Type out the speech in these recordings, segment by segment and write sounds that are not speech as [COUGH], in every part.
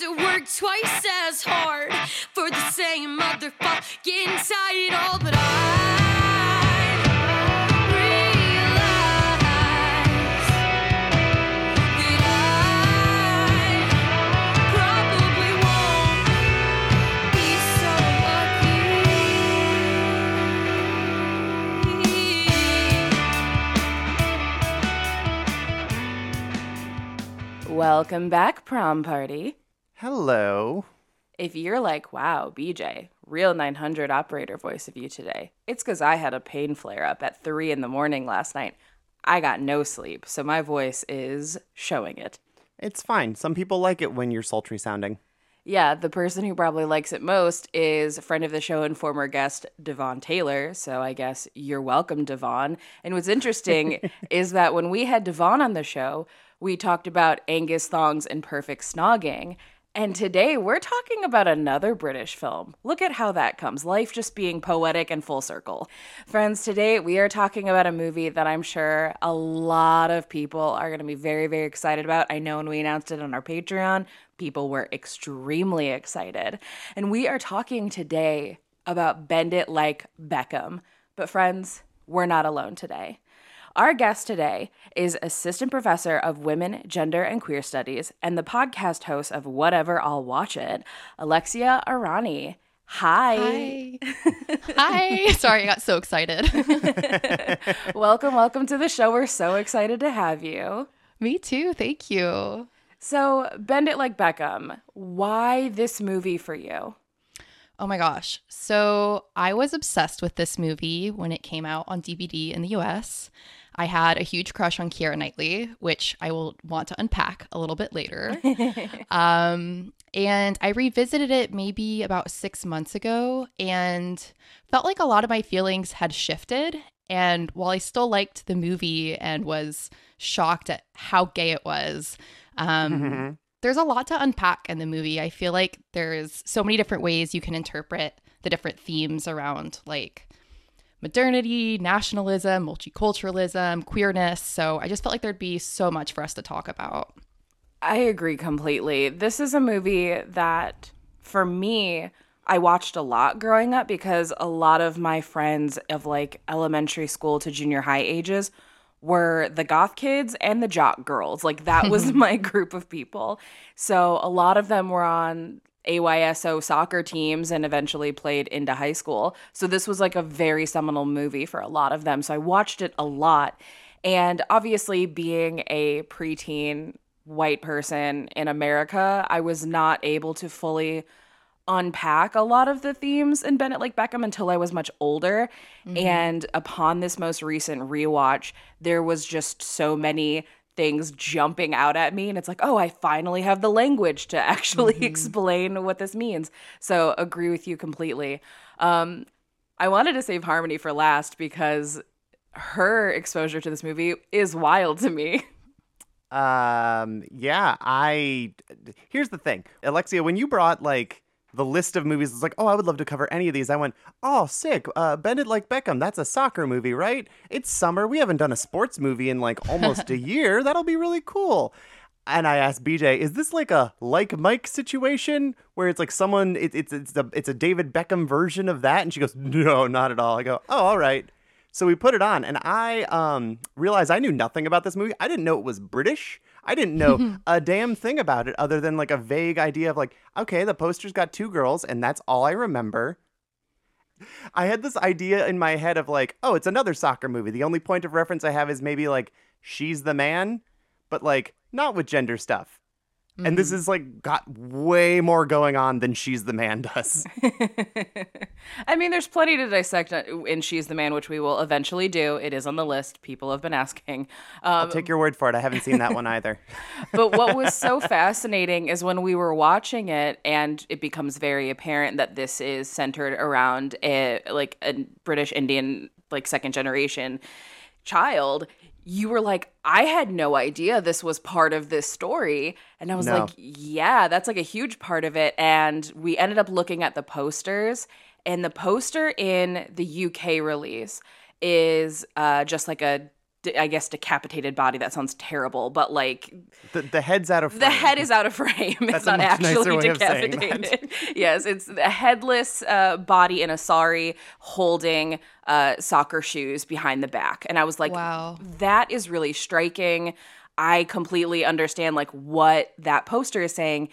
To work twice as hard for the same motherfucking title. But I. Welcome back, prom party. Hello. If you're like, wow, BJ, real 900 operator voice of you today, it's because I had a pain flare up at 3 in the morning last night. I got no sleep, so my voice is showing it. It's fine. Some people like it when you're sultry sounding. Yeah, the person who probably likes it most is friend of the show and former guest, Devon Taylor. So I guess you're welcome, Devon. And what's interesting [LAUGHS] is that when we had Devon on the show, we talked about Angus thongs and perfect snogging. And today we're talking about another British film. Look at how that comes. Life just being poetic and full circle. Friends, today we are talking about a movie that I'm sure a lot of people are going to be very, very excited about. I know when we announced it on our Patreon, people were extremely excited. And we are talking today about Bend It Like Beckham. But friends, we're not alone today. Our guest today is Assistant Professor of Women, Gender, and Queer Studies and the podcast host of Whatever I'll Watch It, Alexia Arani. Hi. Hi. Hi. [LAUGHS] Sorry, I got so excited. [LAUGHS] welcome, welcome to the show. We're so excited to have you. Me too. Thank you. So, Bend It Like Beckham, why this movie for you? Oh my gosh. So I was obsessed with this movie when it came out on DVD in the US. I had a huge crush on Keira Knightley, which I will want to unpack a little bit later. [LAUGHS] um, and I revisited it maybe about six months ago and felt like a lot of my feelings had shifted. And while I still liked the movie and was shocked at how gay it was, um, there's a lot to unpack in the movie. I feel like there's so many different ways you can interpret the different themes around like modernity, nationalism, multiculturalism, queerness. So I just felt like there'd be so much for us to talk about. I agree completely. This is a movie that, for me, I watched a lot growing up because a lot of my friends of like elementary school to junior high ages were the goth kids and the jock girls. Like that was [LAUGHS] my group of people. So a lot of them were on AYSO soccer teams and eventually played into high school. So this was like a very seminal movie for a lot of them. So I watched it a lot. And obviously, being a preteen white person in America, I was not able to fully unpack a lot of the themes in Bend It Like Beckham until I was much older. Mm-hmm. And upon this most recent rewatch, there was just so many things jumping out at me and it's like, "Oh, I finally have the language to actually explain what this means." So, agree with you completely. Um I wanted to save Harmony for last because her exposure to this movie is wild to me. [LAUGHS] Um, yeah, I. Here's the thing, Alexia, when you brought like the list of movies, it's like, oh, I would love to cover any of these. I went, oh, sick. Uh, Bend It Like Beckham. That's a soccer movie, right? It's summer. We haven't done a sports movie in like almost a [LAUGHS] year. That'll be really cool. And I asked BJ, is this like a like Mike situation where it's like someone, it, it's it's a it's a David Beckham version of that? And she goes, [LAUGHS] no, not at all. I go, oh, all right. So we put it on, and I um, realized I knew nothing about this movie. I didn't know it was British. I didn't know [LAUGHS] a damn thing about it other than like a vague idea of like, okay, the poster's got two girls, and that's all I remember. I had this idea in my head of like, oh, it's another soccer movie. The only point of reference I have is maybe like she's the man, but like not with gender stuff. And this is like got way more going on than She's the Man does. [LAUGHS] I mean, there's plenty to dissect in She's the Man, which we will eventually do. It is on the list. People have been asking. Um, I'll take your word for it. I haven't seen that one [LAUGHS] either. but what was [LAUGHS] so fascinating is when we were watching it, and it becomes very apparent that this is centered around a like a British Indian, like second generation child. You were like, I had no idea this was part of this story. And I was No. like, yeah, that's like a huge part of it. And we ended up looking at the posters, and the poster in the UK release is uh, just like a, I guess, decapitated body. That sounds terrible, but like The, the head's out of frame. the head is out of frame. [LAUGHS] It's That's a not actually way of saying that. decapitated. [LAUGHS] yes, it's a headless uh, body in a sari holding uh, soccer shoes behind the back. And I was like, Wow. that is really striking. I completely understand like what that poster is saying.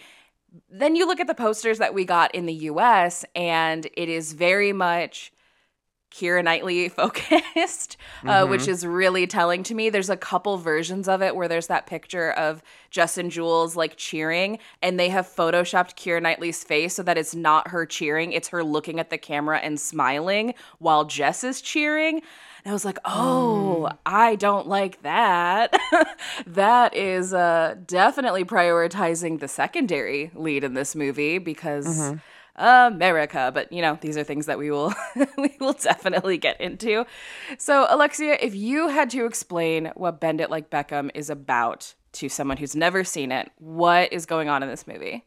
Then you look at the posters that we got in the US and it is very much Keira Knightley [LAUGHS] focused, uh, which is really telling to me. There's a couple versions of it where there's that picture of Jess and Jules like cheering, and they have photoshopped Keira Knightley's face so that it's not her cheering, it's her looking at the camera and smiling while Jess is cheering. And I was like, oh, I don't like that. [LAUGHS] that is uh, definitely prioritizing the secondary lead in this movie because. America, but you know these are things that we will [LAUGHS] we will definitely get into. So Alexia, if you had to explain what Bend It Like Beckham is about to someone who's never seen it, what is going on in this movie?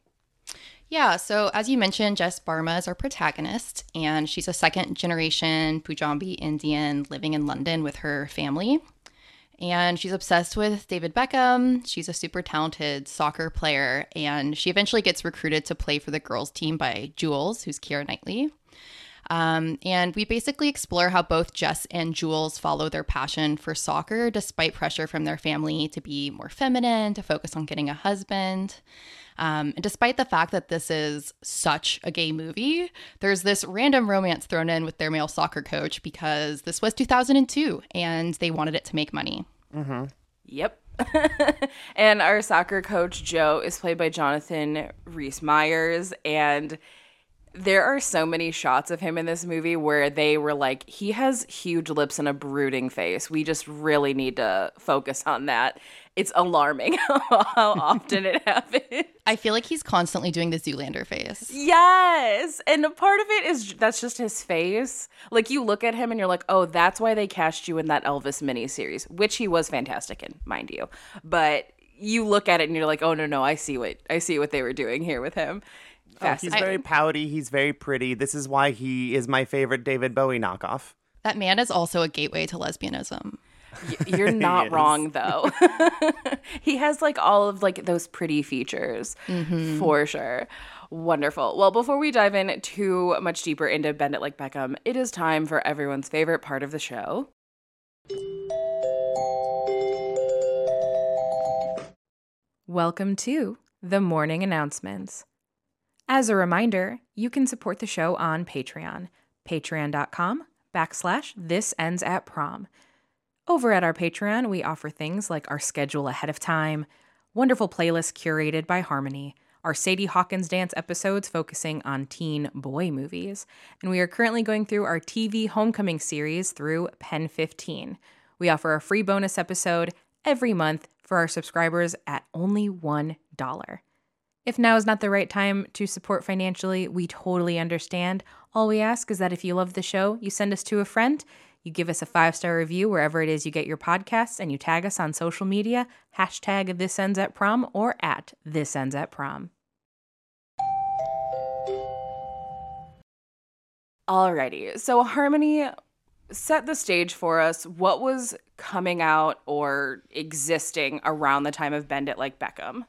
Yeah, so as you mentioned, Jess Bhamra is our protagonist, and she's a second generation Punjabi Indian living in London with her family. And she's obsessed with David Beckham. She's a super talented soccer player, and she eventually gets recruited to play for the girls' team by Jules, who's Keira Knightley. Um, and we basically explore how both Jess and Jules follow their passion for soccer despite pressure from their family to be more feminine, to focus on getting a husband. Um, and despite the fact that this is such a gay movie, there's this random romance thrown in with their male soccer coach because this was 2002 and they wanted it to make money. Yep. [LAUGHS] and our soccer coach Joe is played by Jonathan Rhys Myers and there are so many shots of him in this movie where they were like he has huge lips and a brooding face. We just really need to focus on that. It's alarming [LAUGHS] how often it happens. I feel like he's constantly doing the Zoolander face. Yes. And a part of it is that's just his face. Like you look at him and you're like, oh, that's why they cast you in that Elvis miniseries, which he was fantastic in, mind you. But you look at it and you're like, oh no, no, I see what I see what they were doing here with him. Oh, he's Fascinating. very pouty. He's very pretty. This is why he is my favorite David Bowie knockoff. That man is also a gateway to lesbianism. Y- You're [LAUGHS] not wrong though. [LAUGHS] he has like all of like those pretty features mm-hmm. for sure. Wonderful. Well, before we dive in too much deeper into Bend It Like Beckham, it is time for everyone's favorite part of the show. Welcome to the morning announcements. As a reminder, you can support the show on Patreon, patreon.com backslash this ends at prom. Over at our Patreon, we offer things like our schedule ahead of time, wonderful playlists curated by Harmony, our Sadie Hawkins dance episodes focusing on teen boy movies, and we are currently going through our TV Homecoming series through Pen 15. We offer a free bonus episode every month for our subscribers at only $1. If now is not the right time to support financially, we totally understand. All we ask is that if you love the show, you send us to a friend, you give us a five star review wherever it is you get your podcasts, and you tag us on social media, hashtag this ends at prom or at this ends at prom. Alrighty, so Harmony set the stage for us. What was coming out or existing around the time of Bend It Like Beckham?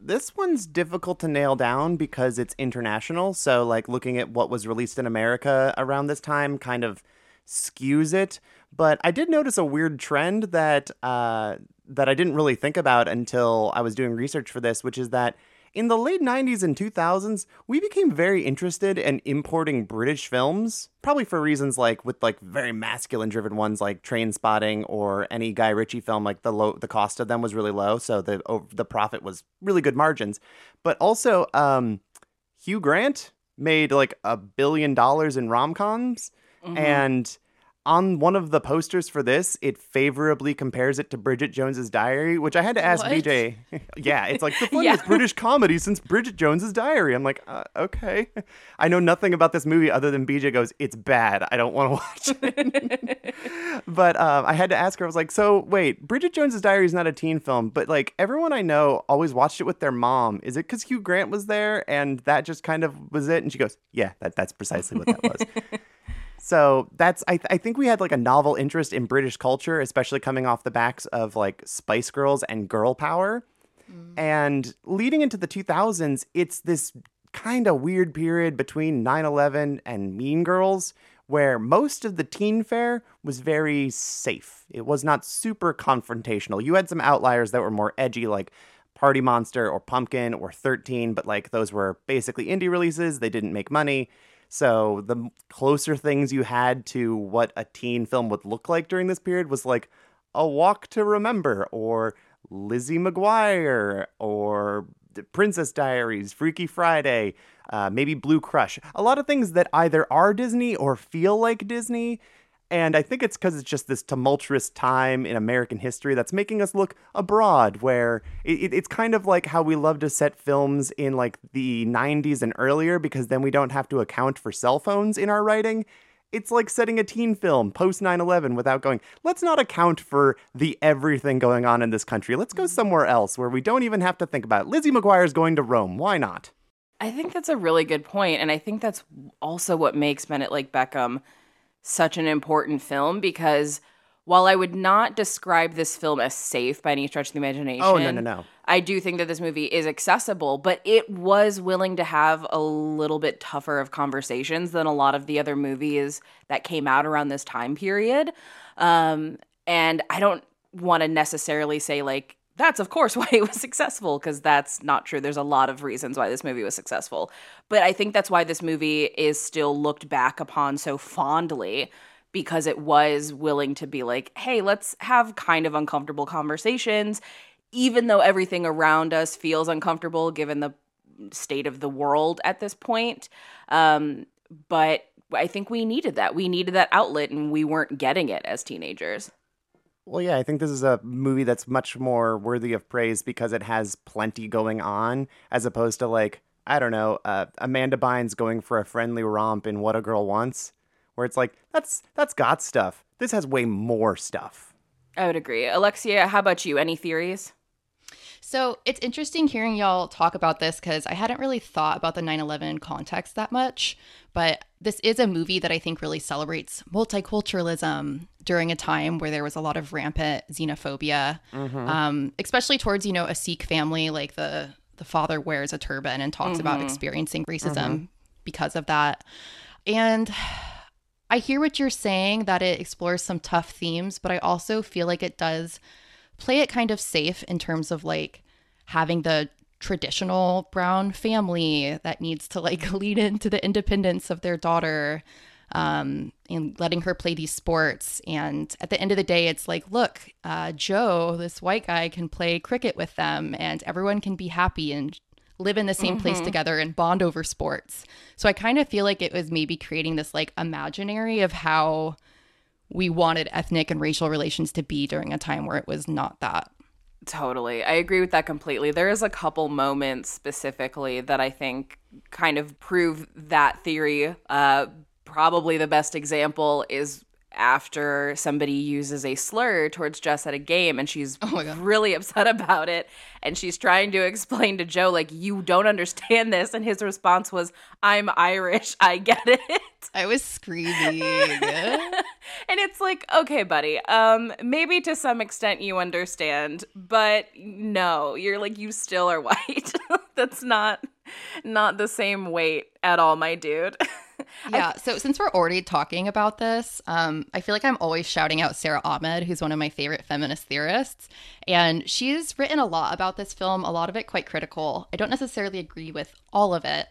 This one's difficult to nail down because it's international. So, like, looking at what was released in America around this time kind of skews it. But I did notice a weird trend that uh, that I didn't really think about until I was doing research for this, which is that in the late 90s and 2000s, we became very interested in importing British films, probably for reasons like with like very masculine driven ones like Trainspotting or any Guy Ritchie film like the low the cost of them was really low, so the oh, the profit was really good margins. But also um Hugh Grant made like a billion dollars in rom-coms and on one of the posters for this, it favorably compares it to Bridget Jones's Diary, which I had to ask What? BJ. [LAUGHS] yeah, it's like the funniest Yeah. British comedy since Bridget Jones's Diary. I'm like, uh, okay. [LAUGHS] I know nothing about this movie other than BJ goes, it's bad. I don't want to watch it. [LAUGHS] but um, I had to ask her. I was like, so wait, Bridget Jones's Diary is not a teen film, but like everyone I know always watched it with their mom. Is it because Hugh Grant was there and that just kind of was it? And she goes, yeah, that, that's precisely what that was. So that's I, th- I think we had like a novel interest in British culture, especially coming off the backs of like Spice Girls and Girl Power. Mm. And leading into the 2000s, it's this kind of weird period between 9/11 and Mean Girls where most of the teen fare was very safe. It was not super confrontational. You had some outliers that were more edgy like Party Monster or Pumpkin or 13, but like those were basically indie releases. They didn't make money. So the closer things you had to what a teen film would look like during this period was like A Walk to Remember or Lizzie McGuire or Princess Diaries, Freaky Friday, uh, maybe Blue Crush. A lot of things that either are Disney or feel like Disney. And I think it's because it's just this tumultuous time in American history that's making us look abroad, where it, it- it's kind of like how we love to set films in like the 90s and earlier because then we don't have to account for cell phones in our writing. It's like setting a teen film post 9 11 without going, let's not account for the everything going on in this country. Let's go mm-hmm. somewhere else where we don't even have to think about it. Lizzie McGuire's going to Rome. Why not? I think that's a really good point, and I think that's also what makes It Like Beckham such an important film because while I would not describe this film as safe by any stretch of the imagination, Oh, no, no, no. I do think that this movie is accessible, but it was willing to have a little bit tougher of conversations than a lot of the other movies that came out around this time period. Um, and I don't want to necessarily say like that's of course [LAUGHS] why it was successful because that's not true. There's a lot of reasons why this movie was successful, but I think that's why this movie is still looked back upon so fondly because it was willing to be like, hey, let's have kind of uncomfortable conversations, even though everything around us feels uncomfortable given the state of the world at this point. Um, but I think we needed that. We needed that outlet, and we weren't getting it as teenagers. Well, yeah, I think this is a movie that's much more worthy of praise because it has plenty going on, as opposed to like I don't know, uh, Amanda Bynes going for a friendly romp in What a Girl Wants, where it's like that's that's got stuff. This has way more stuff. I would agree. Alexia, how about you? Any theories? So it's interesting hearing y'all talk about this because I hadn't really thought about the 9 11 context that much. But this is a movie that I think really celebrates multiculturalism during a time where there was a lot of rampant xenophobia, mm-hmm. um, especially towards, you know, a Sikh family. Like the, the father wears a turban and talks about mm-hmm. experiencing racism mm-hmm. because of that. And I hear what you're saying that it explores some tough themes, but I also feel like it does play it kind of safe in terms of like having the traditional brown family that needs to like [LAUGHS] lead into the independence of their daughter um, and letting her play these sports. And at the end of the day, it's like, look, uh, Joe, this white guy, can play cricket with them and everyone can be happy and live in the same place together and bond over sports. So I kind of feel like it was maybe creating this like imaginary of how we wanted ethnic and racial relations to be during a time where it was not that. Totally. I agree with that completely. There is a couple moments specifically that I think kind of prove that theory. Uh, probably the best example is after somebody uses a slur towards Jess at a game and she's really upset [LAUGHS] about it and she's trying to explain to Joe like you don't understand this and his response was I'm Irish, I get it. I was screaming. [LAUGHS] and it's like, okay, buddy, um, maybe to some extent you understand, but no, you're like you still are [LAUGHS] white. That's not not the same weight at all, my dude. Yeah. So since we're already talking about this, um, I feel like I'm always shouting out Sara Ahmed, who's one of my favorite feminist theorists, and she's written a lot about this film. A lot of it quite critical. I don't necessarily agree with all of it.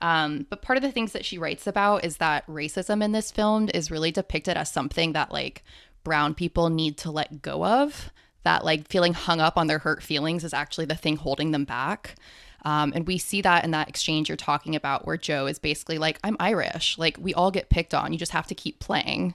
Um, but part of the things that she writes about is that racism in this film is really depicted as something that like brown people need to let go of. That like feeling hung up on their hurt feelings is actually the thing holding them back. Um, and we see that in that exchange you're talking about, where Joe is basically like, "I'm Irish. Like we all get picked on. You just have to keep playing."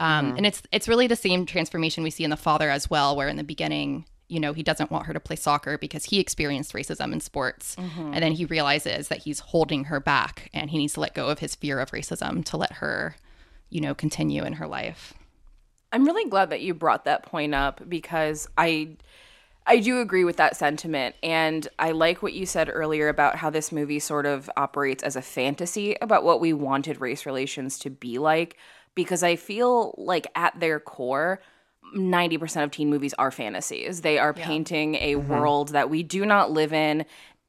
Um, Mm-hmm. And it's it's really the same transformation we see in the father as well, where in the beginning, you know, he doesn't want her to play soccer because he experienced racism in sports, Mm-hmm. and then he realizes that he's holding her back, and he needs to let go of his fear of racism to let her, you know, continue in her life. I'm really glad that you brought that point up because I I do agree with that sentiment and I like what you said earlier about how this movie sort of operates as a fantasy about what we wanted race relations to be like because I feel like at their core 90% of teen movies are fantasies. They are painting a mm-hmm. world that we do not live in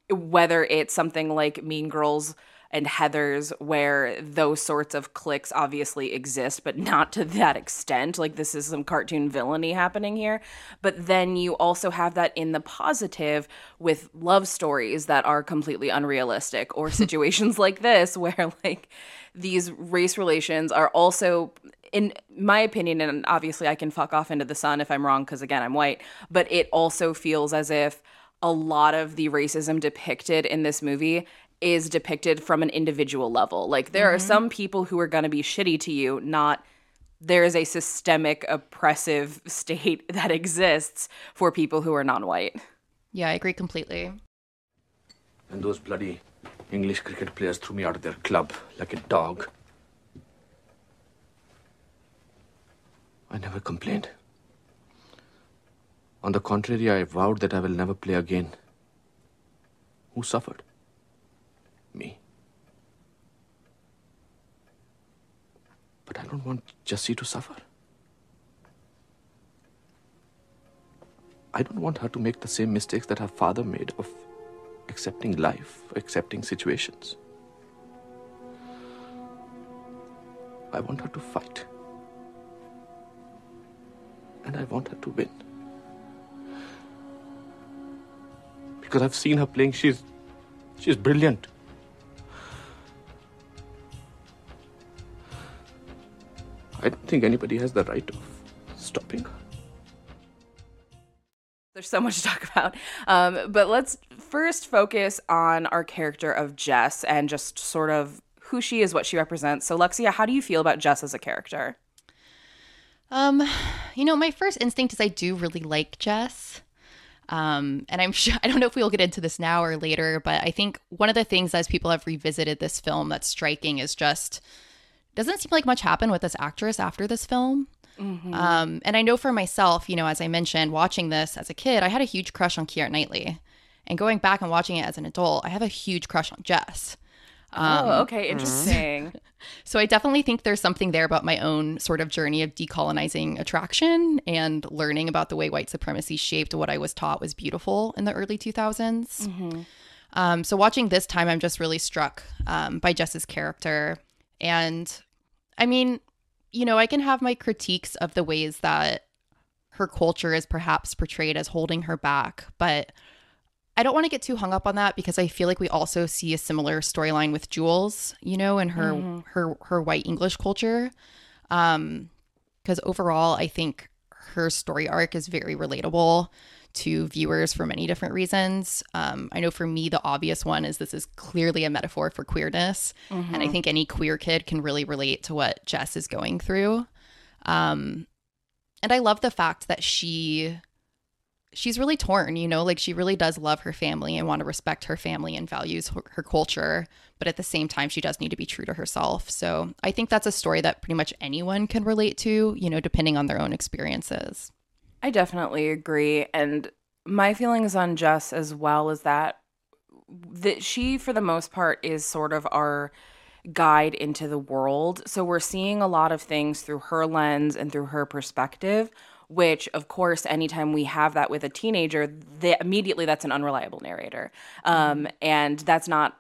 whether it's something like Mean Girls and Heathers, where those sorts of cliques obviously exist, but not to that extent. Like, this is some cartoon villainy happening here. But then you also have that in the positive with love stories that are completely unrealistic, or [LAUGHS] situations like this, where like these race relations are also in my opinion, and obviously I can fuck off into the sun if I'm wrong, because again, I'm white, but it also feels as if a lot of the racism depicted in this movie is depicted from an individual level. Like, there are mm-hmm. some people who are going to be shitty to you, not there is a systemic oppressive [LAUGHS] state that exists for people who are non white. Yeah, I agree completely. And those bloody English cricket players threw me out of their club like a dog. I never complained. On the contrary, I vowed that I will never play again. Who suffered? Me. But I don't want Jessie to suffer. I don't want her to make the same mistakes that her father made of accepting life, accepting situations. I want her to fight. And I want her to win. Because I've seen her playing, she's she's brilliant. I don't think anybody has the right of stopping her. There's so much to talk about. Um, but let's first focus on our character of Jess and just sort of who she is, what she represents. So, Lexia, how do you feel about Jess as a character? Um, you know, my first instinct is I do really like Jess. Um, and I'm sure [LAUGHS] I don't know if we'll get into this now or later, but I think one of the things as people have revisited this film that's striking is just doesn't seem like much happened with this actress after this film. Um, and I know for myself, you know, as I mentioned, watching this as a kid, I had a huge crush on Keira Knightley. And going back and watching it as an adult, I have a huge crush on Jess. oh, okay, interesting. [LAUGHS] So I definitely think there's something there about my own sort of journey of decolonizing attraction and learning about the way white supremacy shaped what I was taught was beautiful in the early 2000s. Um, so watching this time, I'm just really struck um, by Jess's character. And I mean, you know, I can have my critiques of the ways that her culture is perhaps portrayed as holding her back, but I don't want to get too hung up on that because I feel like we also see a similar storyline with Jules, you know, and her her her white English culture. Um because overall I think her story arc is very relatable to viewers for many different reasons. Um, I know for me, the obvious one is this is clearly a metaphor for queerness. And I think any queer kid can really relate to what Jess is going through. Um, and I love the fact that she she's really torn, you know, like she really does love her family and want to respect her family and values her, her culture, but at the same time she does need to be true to herself. So, I think that's a story that pretty much anyone can relate to, you know, depending on their own experiences. I definitely agree. And my feelings on Jess as well is that that she for the most part is sort of our guide into the world. So we're seeing a lot of things through her lens and through her perspective which of course anytime we have that with a teenager they, immediately that's an unreliable narrator um, and that's not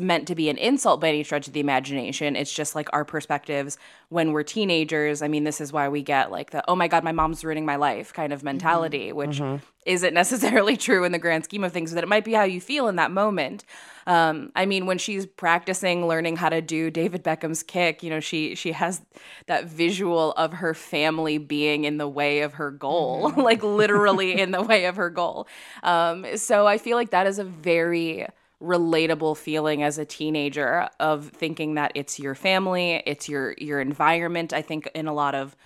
meant to be an insult by any stretch of the imagination it's just like our perspectives when we're teenagers i mean this is why we get like the oh my god my mom's ruining my life kind of mentality which isn't necessarily [LAUGHS] true in the grand scheme of things but it might be how you feel in that moment. Um, I mean, when she's practicing learning how to do David Beckham's kick, you know, she she has that visual of her family being in the way of her goal, [LAUGHS] like literally [LAUGHS] in the way of her goal. Um, so I feel like that is a very relatable feeling as a teenager of thinking that it's your family, it's your your environment. I think in a lot of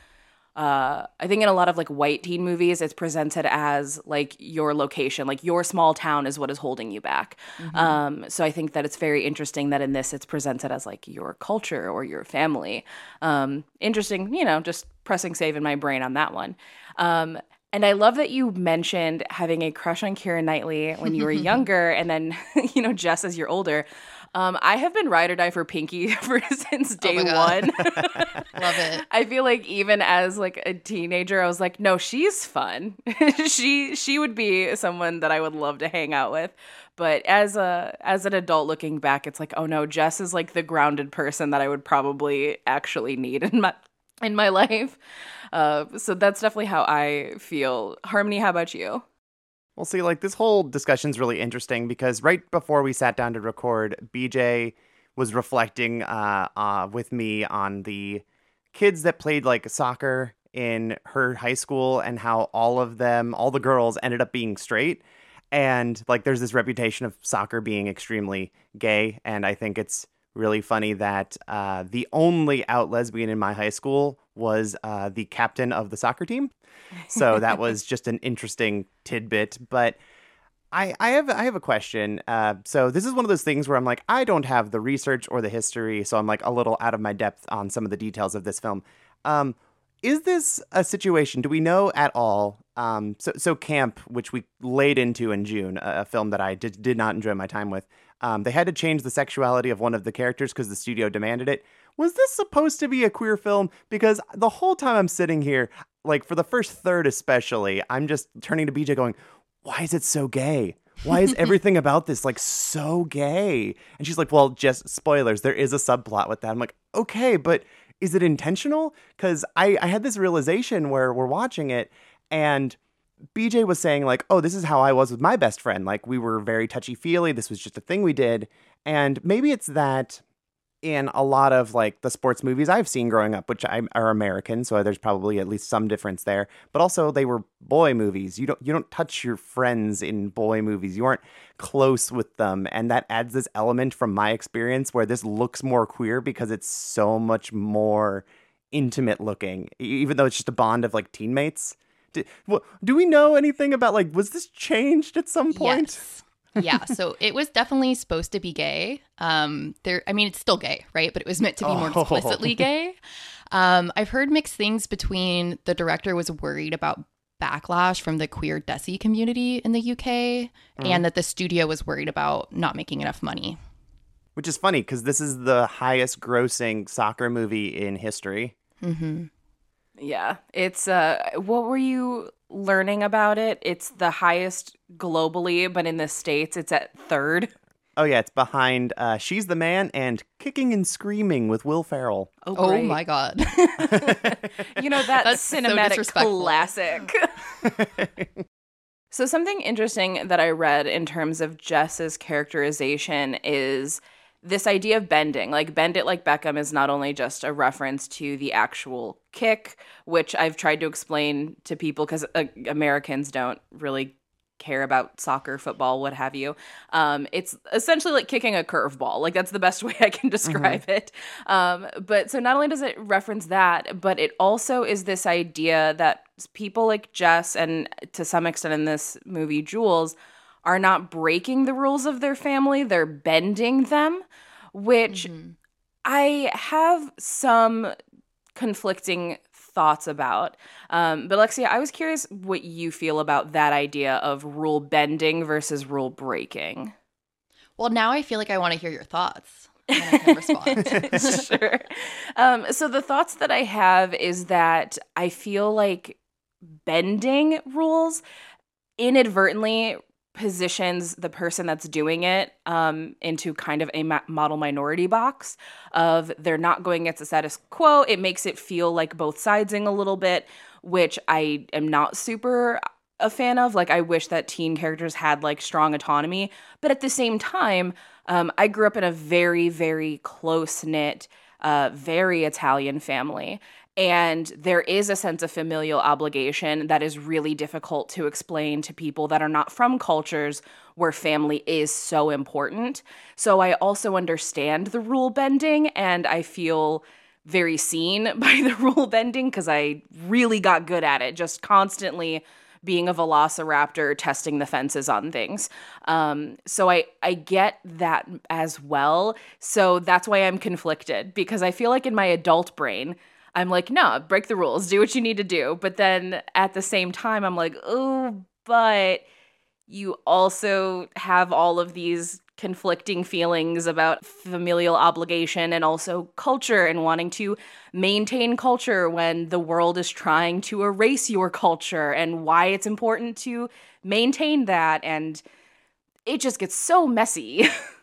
uh, I think in a lot of like white teen movies, it's presented as like your location, like your small town is what is holding you back. Um, so I think that it's very interesting that in this, it's presented as like your culture or your family. Um, interesting, you know, just pressing save in my brain on that one. Um, and I love that you mentioned having a crush on Keira Knightley when you were [LAUGHS] younger, and then [LAUGHS] you know Jess as you're older. Um, I have been ride or die for Pinky [LAUGHS] ever since day my God. one. Love it. I feel like even as like a teenager, I was like, no, she's fun. she she would be someone that I would love to hang out with. But as a as an adult looking back, it's like, oh no, Jess is like the grounded person that I would probably actually need in my in my [LAUGHS] life. Uh, so that's definitely how I feel. Harmony, how about you? Well, see, like this whole discussion's really interesting because right before we sat down to record, BJ was reflecting uh, uh, with me on the kids that played like soccer in her high school and how all of them, all the girls, ended up being straight. And like, there's this reputation of soccer being extremely gay. And I think it's really funny that uh, the only out lesbian in my high school was uh, the captain of the soccer team. So that was [LAUGHS] just an interesting tidbit. But I, I have I have a question. Uh, so this is one of those things where I'm like, I don't have the research or the history, so I'm like a little out of my depth on some of the details of this film. Um, is this a situation? Do we know at all? Um, so so Camp, which we laid into in June, a, a film that I did did not enjoy my time with. Um, they had to change the sexuality of one of the characters because the studio demanded it. Was this supposed to be a queer film? Because the whole time I'm sitting here, like for the first third especially, I'm just turning to BJ going, why is it so gay? Why is [LAUGHS] everything about this like so gay? And she's like, well, just spoilers. There is a subplot with that. I'm like, okay, but is it intentional? Because I, I had this realization where we're watching it and BJ was saying, like, oh, this is how I was with my best friend. Like, we were very touchy feely. This was just a thing we did. And maybe it's that in a lot of like the sports movies I've seen growing up, which I, are American, so there's probably at least some difference there. But also, they were boy movies. You don't you don't touch your friends in boy movies. You aren't close with them, and that adds this element from my experience where this looks more queer because it's so much more intimate looking, even though it's just a bond of like teammates. Do, wh- do we know anything about like was this changed at some point? Yes. yeah, so [LAUGHS] it was definitely supposed to be gay. Um, there, I mean, it's still gay, right? But it was meant to be more Oh. explicitly gay. Um, I've heard mixed things between the director was worried about backlash from the queer Desi community in the UK, and that the studio was worried about not making enough money. Which is funny because this is the highest grossing soccer movie in history. Yeah, it's uh what were you learning about it? It's the highest globally, but in the states it's at third. Oh yeah, it's behind uh, She's the Man and Kicking and Screaming with Will Ferrell. Oh great. my god. [LAUGHS] You know that That's cinematic disrespectful. classic. [LAUGHS] so something interesting that I read in terms of Jess's characterization is this idea of bending. Like bend it like Beckham is not only just a reference to the actual kick, which I've tried to explain to people because uh, Americans don't really care about soccer, football, what have you. Um, it's essentially like kicking a curveball. Like that's the best [LAUGHS] way I can describe it. Um, but so not only does it reference that, but it also is this idea that people like Jess and to some extent in this movie, Jules, are not breaking the rules of their family, they're bending them, which I have some conflicting thoughts about. Um, but Alexia, I was curious what you feel about that idea of rule bending versus rule breaking. well, now I feel like I want to hear your thoughts. And I can respond. [LAUGHS] sure. Um, so the thoughts that I have is that I feel like bending rules inadvertently positions the person that's doing it um, into kind of a ma- model minority box of they're not going against the status quo. It makes it feel like both sidesing a little bit, which I am not super a fan of. Like I wish that teen characters had like strong autonomy, but at the same time, um, I grew up in a very very close knit, uh, very Italian family. And there is a sense of familial obligation that is really difficult to explain to people that are not from cultures where family is so important. So I also understand the rule bending and I feel very seen [LAUGHS] by the rule bending because I really got good at it, just constantly being a velociraptor testing the fences on things. Um, so I I get that as well. So that's why I'm conflicted because I feel like in my adult brain I'm like, no, break the rules, do what you need to do. But then at the same time, I'm like, oh, but you also have all of these conflicting feelings about familial obligation and also culture and wanting to maintain culture when the world is trying to erase your culture and why it's important to maintain that and it just gets so messy. [LAUGHS]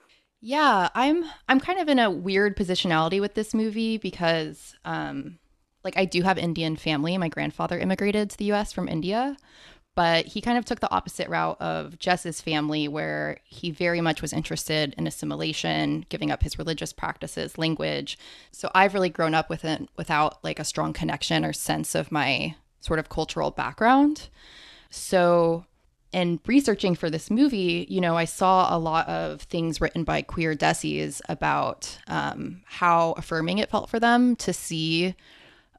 Yeah, I'm I'm kind of in a weird positionality with this movie because um like I do have Indian family. My grandfather immigrated to the US from India, but he kind of took the opposite route of Jess's family where he very much was interested in assimilation, giving up his religious practices, language. So I've really grown up with it without like a strong connection or sense of my sort of cultural background. So in researching for this movie, you know, I saw a lot of things written by queer desis about um, how affirming it felt for them to see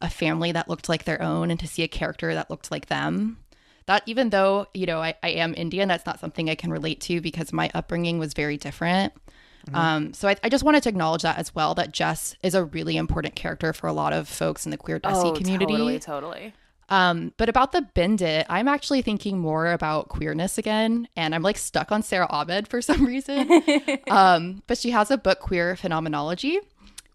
a family that looked like their own and to see a character that looked like them. That even though, you know, I, I am Indian, that's not something I can relate to because my upbringing was very different. Mm-hmm. Um, so I, I, just wanted to acknowledge that as well, that Jess is a really important character for a lot of folks in the queer desi oh, community. Totally, totally. Um, but about the bend it, I'm actually thinking more about queerness again, and I'm like stuck on Sara Ahmed for some reason. [LAUGHS] um, but she has a book, Queer Phenomenology,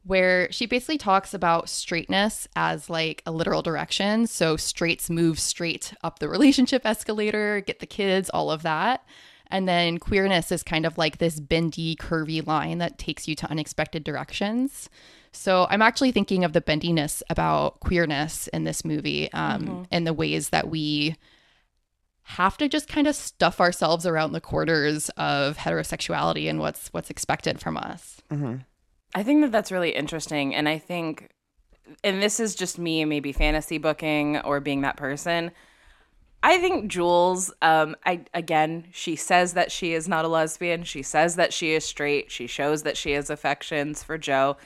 where she basically talks about straightness as like a literal direction. So straights move straight up the relationship escalator, get the kids, all of that. And then queerness is kind of like this bendy, curvy line that takes you to unexpected directions. So I'm actually thinking of the bendiness about queerness in this movie um, mm-hmm. and the ways that we have to just kind of stuff ourselves around the quarters of heterosexuality and what's what's expected from us. Mm-hmm. I think that that's really interesting, and I think, and this is just me maybe fantasy booking or being that person. I think Jules, um, I again, she says that she is not a lesbian. She says that she is straight. She shows that she has affections for Joe.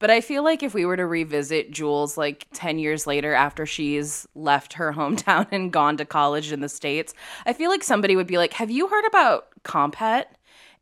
But I feel like if we were to revisit Jules like 10 years later after she's left her [LAUGHS] hometown and gone to college in the States, I feel like somebody would be like, Have you heard about Comphet?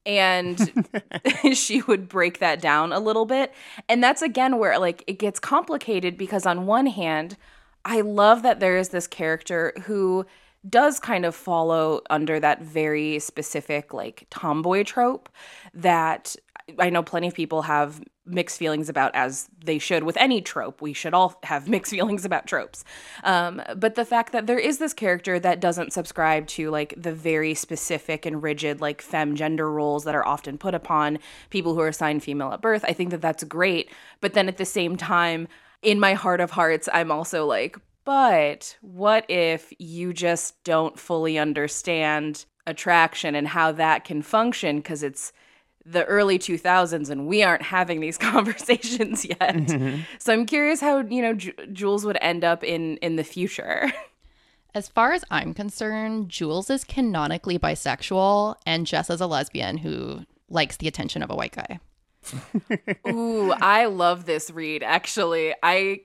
And [LAUGHS] [LAUGHS] she would break that down a little bit. And that's again where like it gets complicated because on one hand, I love that there is this character who does kind of follow under that very specific like tomboy trope that I know plenty of people have mixed feelings about, as they should with any trope. We should all have [LAUGHS] mixed feelings about tropes. Um, but the fact that there is this character that doesn't subscribe to like the very specific and rigid like fem gender roles that are often put upon people who are assigned female at birth, I think that that's great. But then at the same time, in my heart of hearts, I'm also like, but what if you just don't fully understand attraction and how that can function because it's the early 2000s and we aren't having these [LAUGHS] conversations yet. Mm-hmm. So I'm curious how, you know, J- Jules would end up in in the future. [LAUGHS] As far as I'm concerned, Jules is canonically bisexual and Jess is a lesbian who likes the attention of a white guy. [LAUGHS] Ooh, I love this read. Actually, I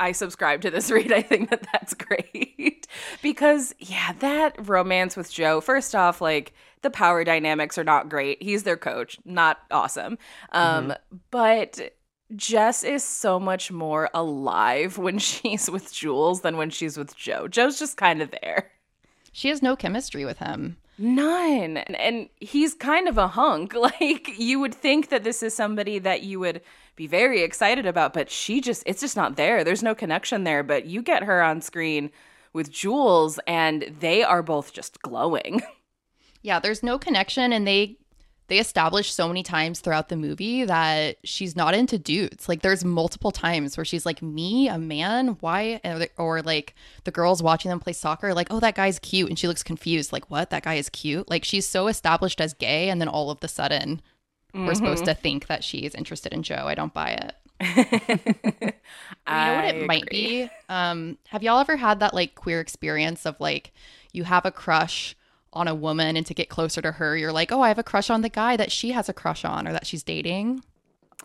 I subscribe to this read. I think that that's great because yeah, that romance with Joe. First off, like the power dynamics are not great. He's their coach, not awesome. Um, mm-hmm. but Jess is so much more alive when [LAUGHS] she's with Jules than when she's with Joe. Joe's just kind of there. She has no chemistry with him. None. And he's kind of a hunk. [LAUGHS] Like you would think that this is somebody that you would be very excited about, but she just it's just not there. There's no connection there, but you get her on screen with Jules, and they are both just glowing. [LAUGHS] Yeah, there's no connection and they they establish so many times throughout the movie that she's not into dudes. Like there's multiple times where she's like, "Me, a man? Why?" Or, or like the girls watching them play soccer, like, "Oh, that guy's cute," and she looks confused, like, "What? That guy is cute?" Like she's so established as gay, and then all of the sudden, we're supposed mm-hmm. to think that she's interested in Joe. I don't buy it. [LAUGHS] you know what it might be? Um, have y'all ever had that like queer experience of like you have a crush on a woman and to get closer to her, you're like, oh, I have a crush on the guy that she has a crush on or that she's dating?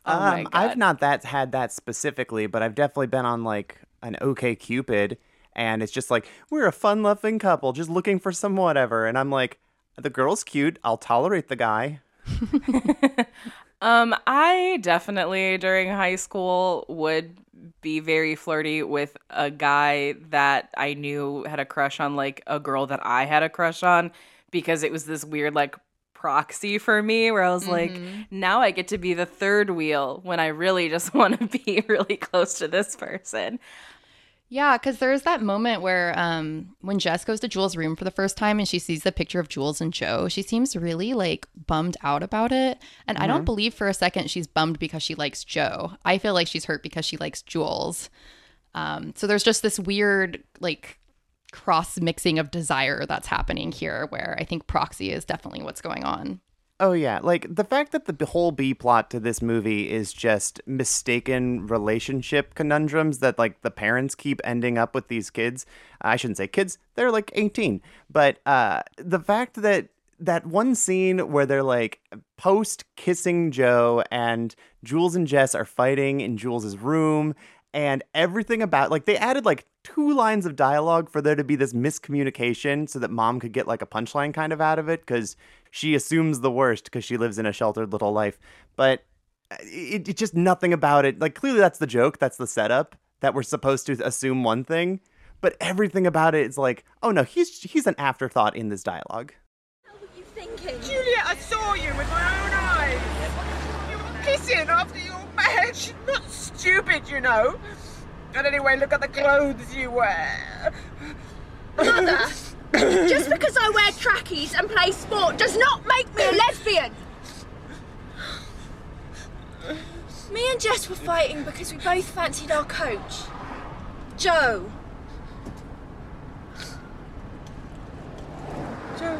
Oh um, I've not that had that specifically, but I've definitely been on like an OkCupid, and it's just like we're a fun-loving couple, just looking for some whatever, and I'm like, the girl's cute, I'll tolerate the guy. [LAUGHS] [LAUGHS] Um, I definitely during high school would be very flirty with a guy that I knew had a crush on like a girl that I had a crush on because it was this weird like proxy for me where I was like, now I get to be the third wheel when I really just [LAUGHS] want to be really close to this person. Yeah, because there's that moment where um, when Jess goes to Jules' room for the first time and she sees the picture of Jules and Joe, she seems really like bummed out about it. And I don't believe for a second she's bummed because she likes Joe. I feel like she's hurt because she likes Jules. Um, so there's just this weird like cross mixing of desire that's happening here where I think proxy is definitely what's going on. Oh yeah, like the fact that the whole B plot to this movie is just mistaken relationship conundrums that like the parents keep ending up with these kids. I shouldn't say kids; they're like eighteen. But uh, the fact that that one scene where they're like post kissing Joe and Jules and Jess are fighting in Jules's room and everything about like they added like two lines of dialogue for there to be this miscommunication so that mom could get like a punchline kind of out of it because she assumes the worst because she lives in a sheltered little life but uh, it, it just nothing about it like clearly that's the joke that's the setup that we're supposed to assume one thing but everything about it is like oh no he's he's an afterthought in this dialogue Juliet, I saw you with my own eyes. You were kissing after your match. Not stupid, you know. And anyway, look at the clothes you wear. Mother, [LAUGHS] just because I wear trackies and play sport does not make me a lesbian. Me and Jess were fighting because we both fancied our coach, Joe. Joe.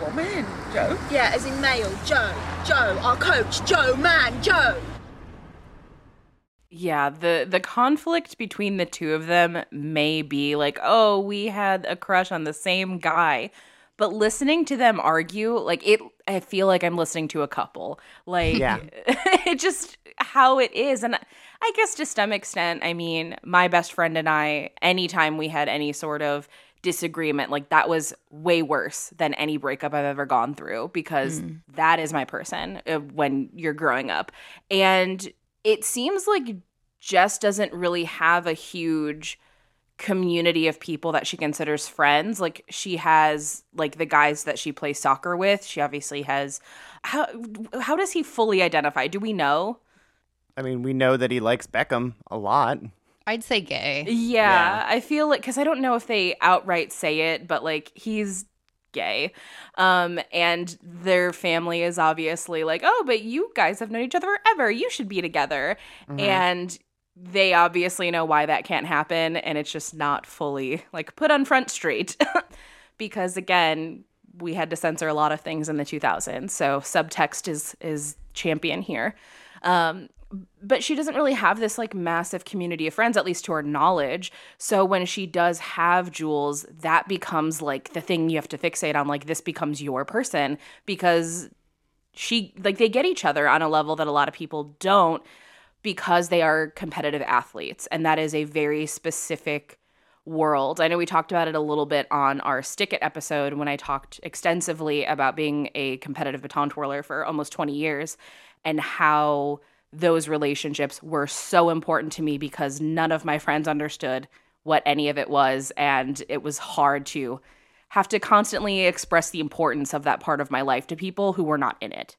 What man? Joe? Yeah, as in male, Joe. Joe, our coach, Joe, man, Joe. Yeah, the the conflict between the two of them may be like, "Oh, we had a crush on the same guy." But listening to them argue, like it I feel like I'm listening to a couple. Like Yeah. [LAUGHS] it just how it is and I guess to some extent, I mean, my best friend and I anytime we had any sort of disagreement, like that was way worse than any breakup I've ever gone through because that is my person uh, when you're growing up. And it seems like Jess doesn't really have a huge community of people that she considers friends. Like she has like the guys that she plays soccer with. She obviously has how how does he fully identify? Do we know? i mean we know that he likes beckham a lot I'd say gay. Yeah, I feel like cuz I don't know if they outright say it, but like he's gay. Um and their family is obviously like, "Oh, but you guys have known each other forever. You should be together." And they obviously know why that can't happen and it's just not fully like put on front street [LAUGHS] because again we had to censor a lot of things in the 2000s so subtext is is champion here um but she doesn't really have this like massive community of friends at least to her knowledge so when she does have jules that becomes like the thing you have to fixate on like this becomes your person because she like they get each other on a level that a lot of people don't because they are competitive athletes and that is a very specific world. I know we talked about it a little bit on our Stick It episode when I talked extensively about being a competitive baton twirler for almost 20 years and how those relationships were so important to me because none of my friends understood what any of it was and it was hard to have to constantly express the importance of that part of my life to people who were not in it.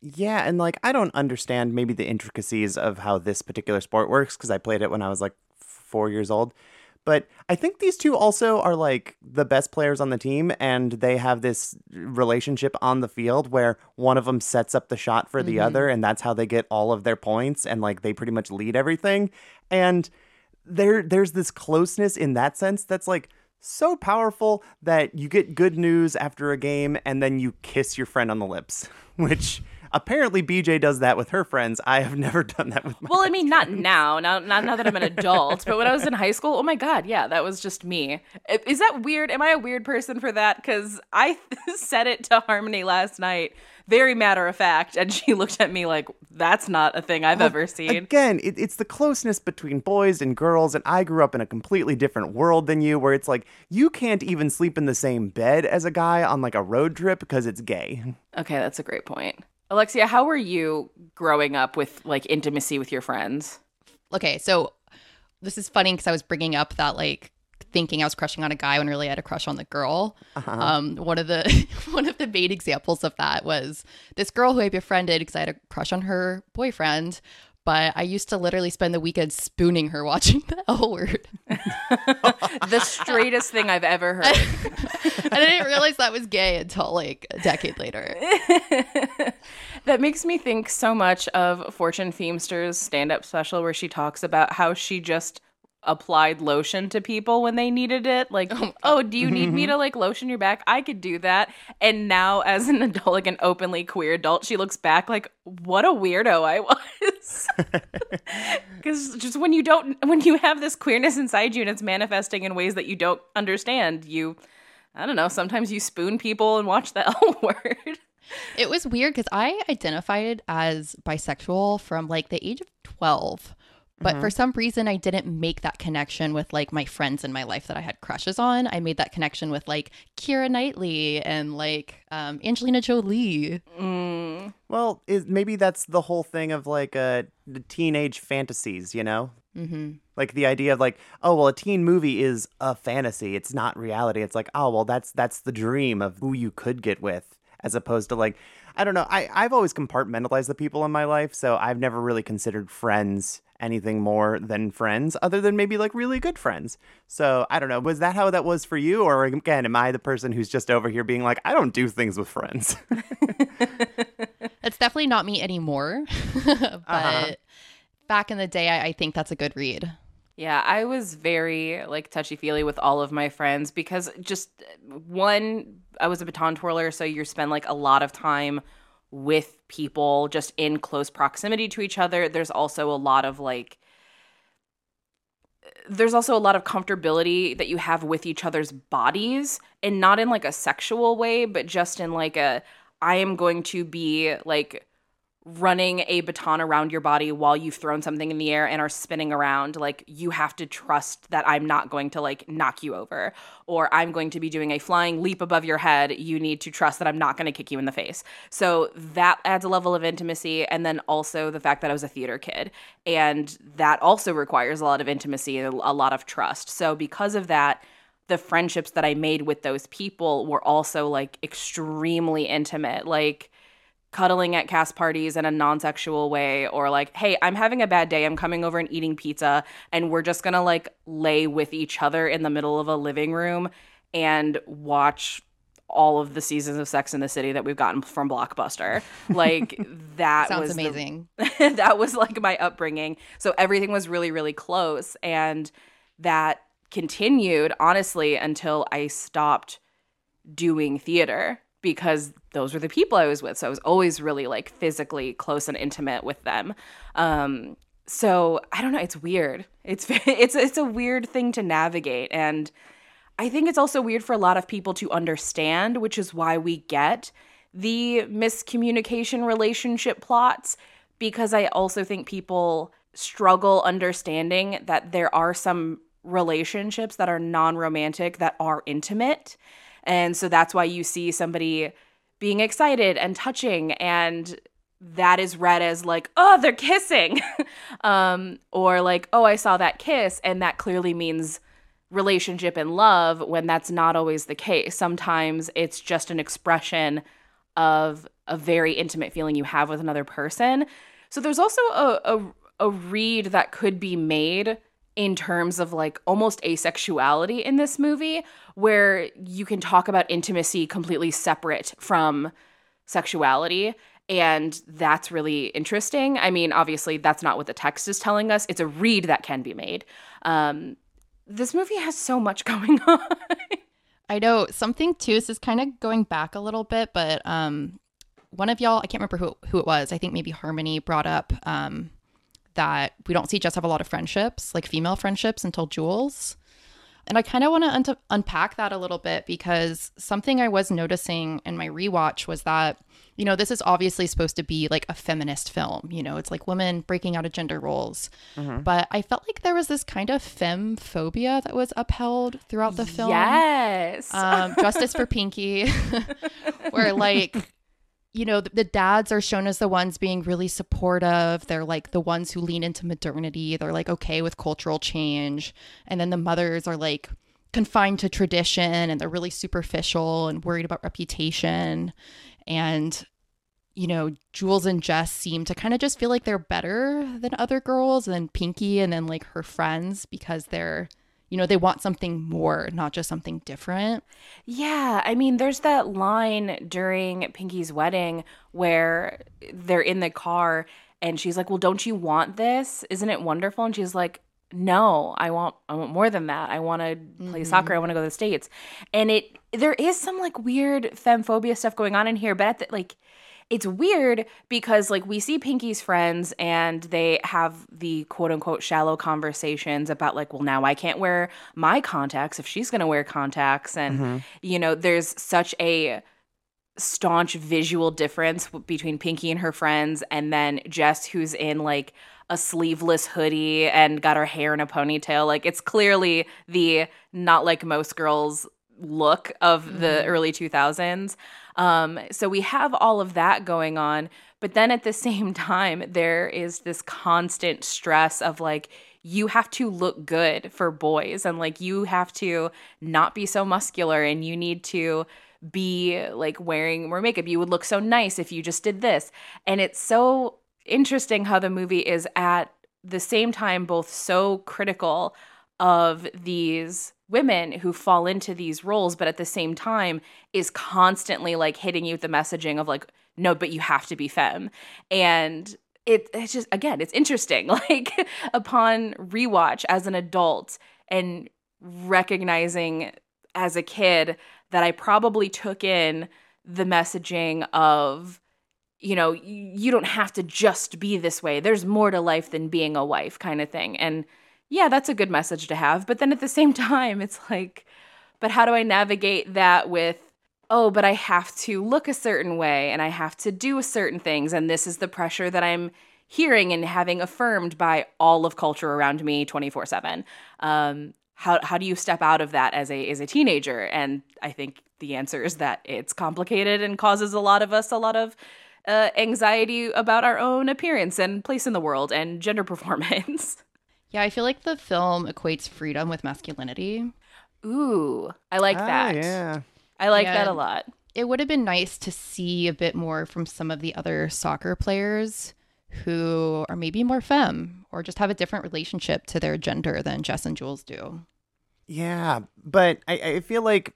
Yeah, and like I don't understand maybe the intricacies of how this particular sport works because I played it when I was like four years old. But I think these two also are like the best players on the team, and they have this relationship on the field where one of them sets up the shot for the mm-hmm. other, and that's how they get all of their points, and like they pretty much lead everything. And there, there's this closeness in that sense that's like so powerful that you get good news after a game, and then you kiss your friend on the lips, [LAUGHS] which. Apparently, BJ does that with her friends. I have [LAUGHS] never done that with my. Well, I mean, not now, not, not now that I'm an [LAUGHS] adult, but when I was in high school, oh my god, yeah, that was just me. Is that weird? Am I a weird person for that? Because I [LAUGHS] said it to Harmony last night, very matter of fact, and she looked at me like, "That's not a thing I've ever seen." Again, it, it's the closeness between boys and girls, and I grew up in a completely different world than you, where it's like you can't even sleep in the same bed as a guy on like a road trip because it's gay. Okay, that's a great point. Alexia, how were you growing up with like intimacy with your friends? Okay, so this is funny because I was bringing up that like thinking I was crushing on a guy when really I had a crush on the girl. Um, one of the [LAUGHS] one of the main examples of that was this girl who I befriended because I had a crush on her boyfriend. But I used to literally spend the weekend spooning her watching [LAUGHS] the L word. [LAUGHS] The straightest thing I've ever [LAUGHS] heard. and I didn't realize that was gay until like a decade later. That makes me think so much of Fortune Feimster's stand up special where she talks about how she just applied lotion to people when they needed it. Like, oh, oh do you need me mm-hmm. to like lotion your back? I could do that. And now, as an adult, like an openly queer adult, she looks back like, what a weirdo I was. [LAUGHS] Because just when you don't, when you have this queerness inside you and it's manifesting in ways that you don't understand, you, I don't know, sometimes you spoon people and watch the [LAUGHS] L word. It was weird because I identified as bisexual from like the age of 12. But for some reason, I didn't make that connection with like my friends in my life that I had crushes on. I made that connection with like Keira Knightley and like um, Angelina Jolie. Well, is, maybe that's the whole thing of like uh, the teenage fantasies, you know? hmm Like the idea of like, oh well, a teen movie is a fantasy. It's not reality. It's like, oh well, that's that's the dream of who you could get with, as opposed to like, I don't know. I I've always compartmentalized the people in my life, so I've never really considered friends anything more than friends, other than maybe like really good friends. So I don't know. Was that how that was for you, or again, am I the person who's just over here being like, I don't do things with friends? [LAUGHS] It's definitely not me anymore. [LAUGHS] Uh-huh. but back in the day, I, I think that's a good read. Yeah, I was very like touchy feely with all of my friends because just uh, one, I was a baton twirler, so you spend like a lot of time with people just in close proximity to each other. There's also a lot of like, there's also a lot of comfortability that you have with each other's bodies and not in like a sexual way, but just in like a, I am going to be like running a baton around your body while you've thrown something in the air and are spinning around like you have to trust that i'm not going to like knock you over or i'm going to be doing a flying leap above your head. You need to trust that i'm not going to kick you in the face. So that adds a level of intimacy and then also the fact that i was a theater kid. And that also requires a lot of intimacy and a lot of trust. So because of that the friendships that i made with those people were also like extremely intimate. Like cuddling at cast parties in a non-sexual way or like hey i'm having a bad day i'm coming over and eating pizza and we're just gonna like lay with each other in the middle of a living room and watch all of the seasons of sex in the city that we've gotten from blockbuster [LAUGHS] like that Sounds was the- amazing. [LAUGHS] that was like my upbringing. So everything was really, really close. And that continued, honestly, until I stopped doing theater because those were the people I was with. So I was always really like physically close and intimate with them. Um, so I don't know. It's weird. It's [LAUGHS] it's it's a weird thing to navigate, and I think it's also weird for a lot of people to understand, which is why we get the miscommunication relationship plots because I also think people struggle understanding that there are some relationships that are non-romantic that are intimate. And so that's why you see somebody being excited and touching and that is read as like, oh, they're kissing. [LAUGHS] um, or like, oh, I saw that kiss. And that clearly means relationship and love when that's not always the case. Sometimes it's just an expression of a very intimate feeling you have with another person. So there's also a, a, a read that could be made in terms of like almost asexuality in this movie, where you can talk about intimacy completely separate from sexuality. And that's really interesting. I mean, obviously, that's not what the text is telling us. It's a read that can be made. Um, this movie has so much [LAUGHS] going on. I know something too. This is kind of going back a little bit, but um, one of y'all, I can't remember who who it was. I think maybe Harmony brought up um, that we don't see Jess have a lot of friendships, like female friendships, until Jules. And I kind of want to un- unpack that a little bit because something I was noticing in my rewatch was that, you know, this is obviously supposed to be like a feminist film. You know, it's like women breaking out of gender roles. But I felt like there was this kind of femme phobia that was upheld throughout the film. Yes. Um, Justice for [LAUGHS] Pinky, [LAUGHS] where like, you know, the, the dads are shown as the ones being really supportive. They're like the ones who lean into modernity. They're like okay with cultural change. And then the mothers are like confined to tradition and they're really superficial and worried about reputation. And, you know, Jules and Jess seem to kind of just feel like they're better than other girls and Pinky and then like her friends because they're, you know, they want something more, not just something different. Yeah, I mean, there's that line during Pinky's wedding where they're in the car and she's like, "Well, don't you want this? Isn't it wonderful?" And she's like, "No, I want I want more than that. I want to play mm-hmm. soccer. I want to go to the states." And it there is some like weird femphobia stuff going on in here, but at the, like it's weird because like we see Pinky's friends and they have the quote unquote shallow conversations about like, well, now I can't wear my contacts if she's gonna wear contacts. And mm-hmm. you know, there's such a staunch visual difference between Pinky and her friends and then Jess who's in like a sleeveless hoodie and got her hair in a ponytail. Like it's clearly the not like most girls look of the early 2000s. Um, so we have all of that going on, but then at the [LAUGHS] same time, there is this constant stress of like, you have to look good for boys, and like, you have to not be so muscular, and you need to be like wearing more makeup. You would look so nice if you just did this. And it's so interesting how the movie is at the same time both so critical of these women who fall into these roles, but at the same time is constantly like hitting you with the messaging of like, no, but you have to be femme. And it, it's just, again, it's interesting. [LAUGHS] Like, upon rewatch as an adult and recognizing as a kid that I probably took in the messaging of, you know, you don't have to just be this way. There's more to life than being a wife, kind of thing. And yeah, that's a good message to have. But then at the same [LAUGHS] time, it's like, but how do I navigate that with, oh, but I have to look a certain way and I have to do certain things. And this is the pressure that I'm hearing and having affirmed by all of culture around me 24 7. Um, how, how do you step out of that as a as a teenager? And I think the answer is that it's complicated and causes a lot of us a lot of uh, anxiety about our own appearance and place in the world and gender [LAUGHS] performance. Yeah, I feel like the film equates freedom with masculinity. Ooh, I like Ah, that. yeah. I like Yeah. that a lot. It would have been nice to see a bit more from some of the other soccer players who are maybe more femme or just have a different relationship to their gender than Jess and Jules do. Yeah, but I, I feel like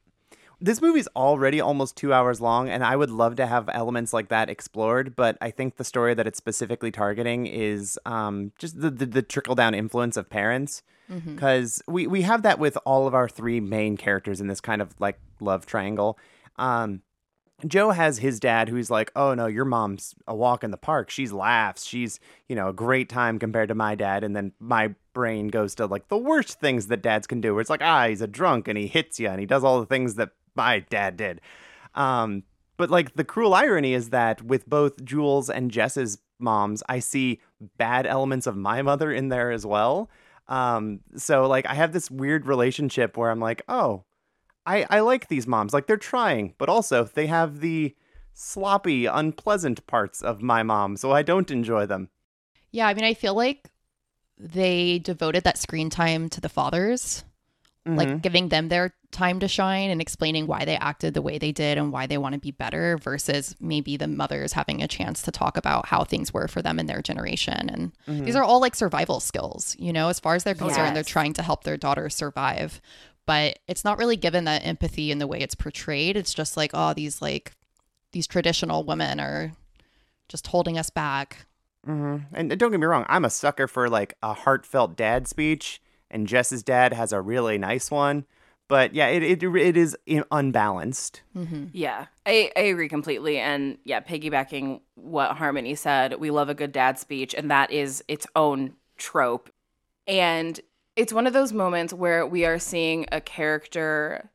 this movie's already almost two hours long, and I would love to have elements like that explored. But I think the story that it's specifically targeting is um, just the, the, the trickle down influence of parents. Because we, we have that with all of our three main characters in this kind of like love triangle. Um, Joe has his dad who's like, "Oh no, your mom's a walk in the park. She's laughs. She's, you know, a great time compared to my dad." And then my brain goes to like the worst things that dads can do. Where it's like, "Ah, he's a drunk and he hits you and he does all the things that my dad did." Um, but like the cruel irony is that with both Jules and Jess's moms, I see bad elements of my mother in there as well. Um, so like I have this weird relationship where I'm like, "Oh, I, I like these moms. Like they're trying, but also they have the sloppy, unpleasant parts of my mom, so I don't enjoy them. Yeah, I mean, I feel like they devoted that screen time to the fathers. Like giving them their time to shine and explaining why they acted the way they did and why they want to be better versus maybe the mothers having a chance to talk about how things were for them in their generation. And these are all like survival skills you know as far as they're concerned they're trying to help their daughter survive. But it's not really given that empathy in the way it's portrayed. It's just like oh these like these traditional women are just holding us back. Hmm And don't get me wrong, I'm a sucker for like a heartfelt dad speech, and Jess's dad has a really nice one. But yeah, it it, it is in- unbalanced. Mm-hmm. Yeah, I, I agree completely. And yeah, piggybacking what Harmony said, we love a good dad speech, and that is its own trope. And it's one of those moments where we are seeing a character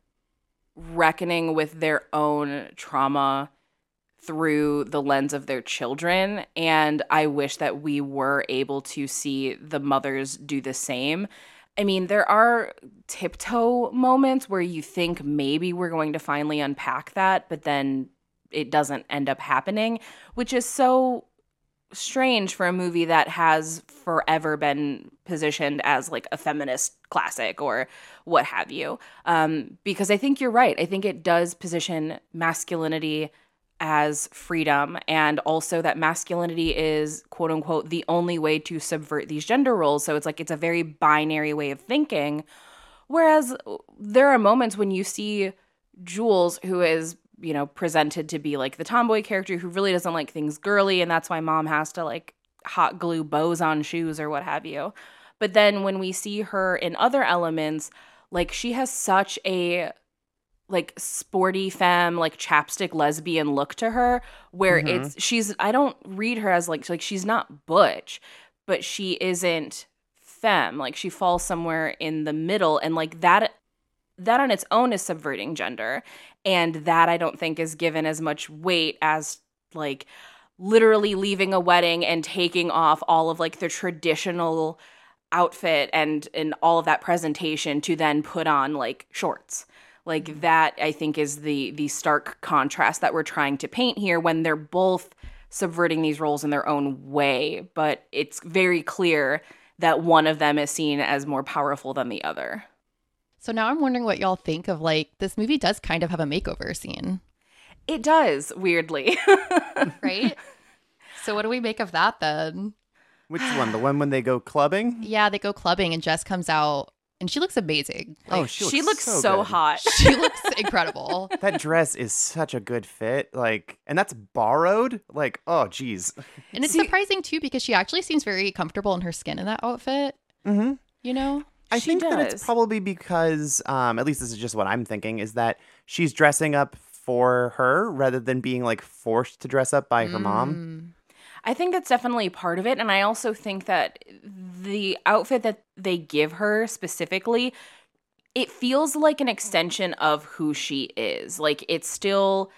reckoning with their own trauma through the lens of their children. And I wish that we were able to see the mothers do the same. I mean, there are tiptoe moments where you think maybe we're going to finally unpack that, but then it doesn't end up happening, which is so strange for a movie that has forever been positioned as like a feminist classic or what have you. Um, because I think you're right. I think it does position masculinity as freedom and also that masculinity is quote unquote the only way to subvert these gender roles. So it's like it's a very binary way of thinking. Whereas there are moments when you see Jules, who is, you know, presented to be like the tomboy character who really doesn't like things girly, and that's why mom has to like hot glue bows on shoes or what have you. But then when we see her in other elements, like she has such a like sporty femme like chapstick lesbian look to her where mm-hmm. it's she's i don't read her as like like she's not butch but she isn't femme. Like she falls somewhere in the middle and like that that on its own is subverting gender. And that i don't think is given as much weight as like literally leaving a wedding and taking off all of like the traditional outfit and and all of that presentation to then put on like shorts like that i think is the the stark contrast that we're trying to paint here when they're both subverting these roles in their own way. But it's very clear that one of them is seen as more powerful than the other. So now i'm wondering what y'all think of like this movie does kind of have a makeover scene. It does weirdly. [LAUGHS] Right? So what do we make of that then? Which one? The one when they go clubbing? yeah they go clubbing and jess comes out and she looks amazing oh, Like, she looks, she looks so, good. hot [LAUGHS] she looks incredible [LAUGHS] That dress is such a good fit. Like, and that's borrowed. Like, oh, geez. [LAUGHS] And it's See- surprising too because she actually seems very comfortable in her skin in that outfit. Mm-hmm. You know? I She think that it's probably because, um, at least this is just what I'm thinking, is that she's dressing up for her rather than being like forced to dress up by her mom. I think that's definitely part of it. And I also think that the outfit that they give her specifically, it feels like an extension of who she is. Like it's still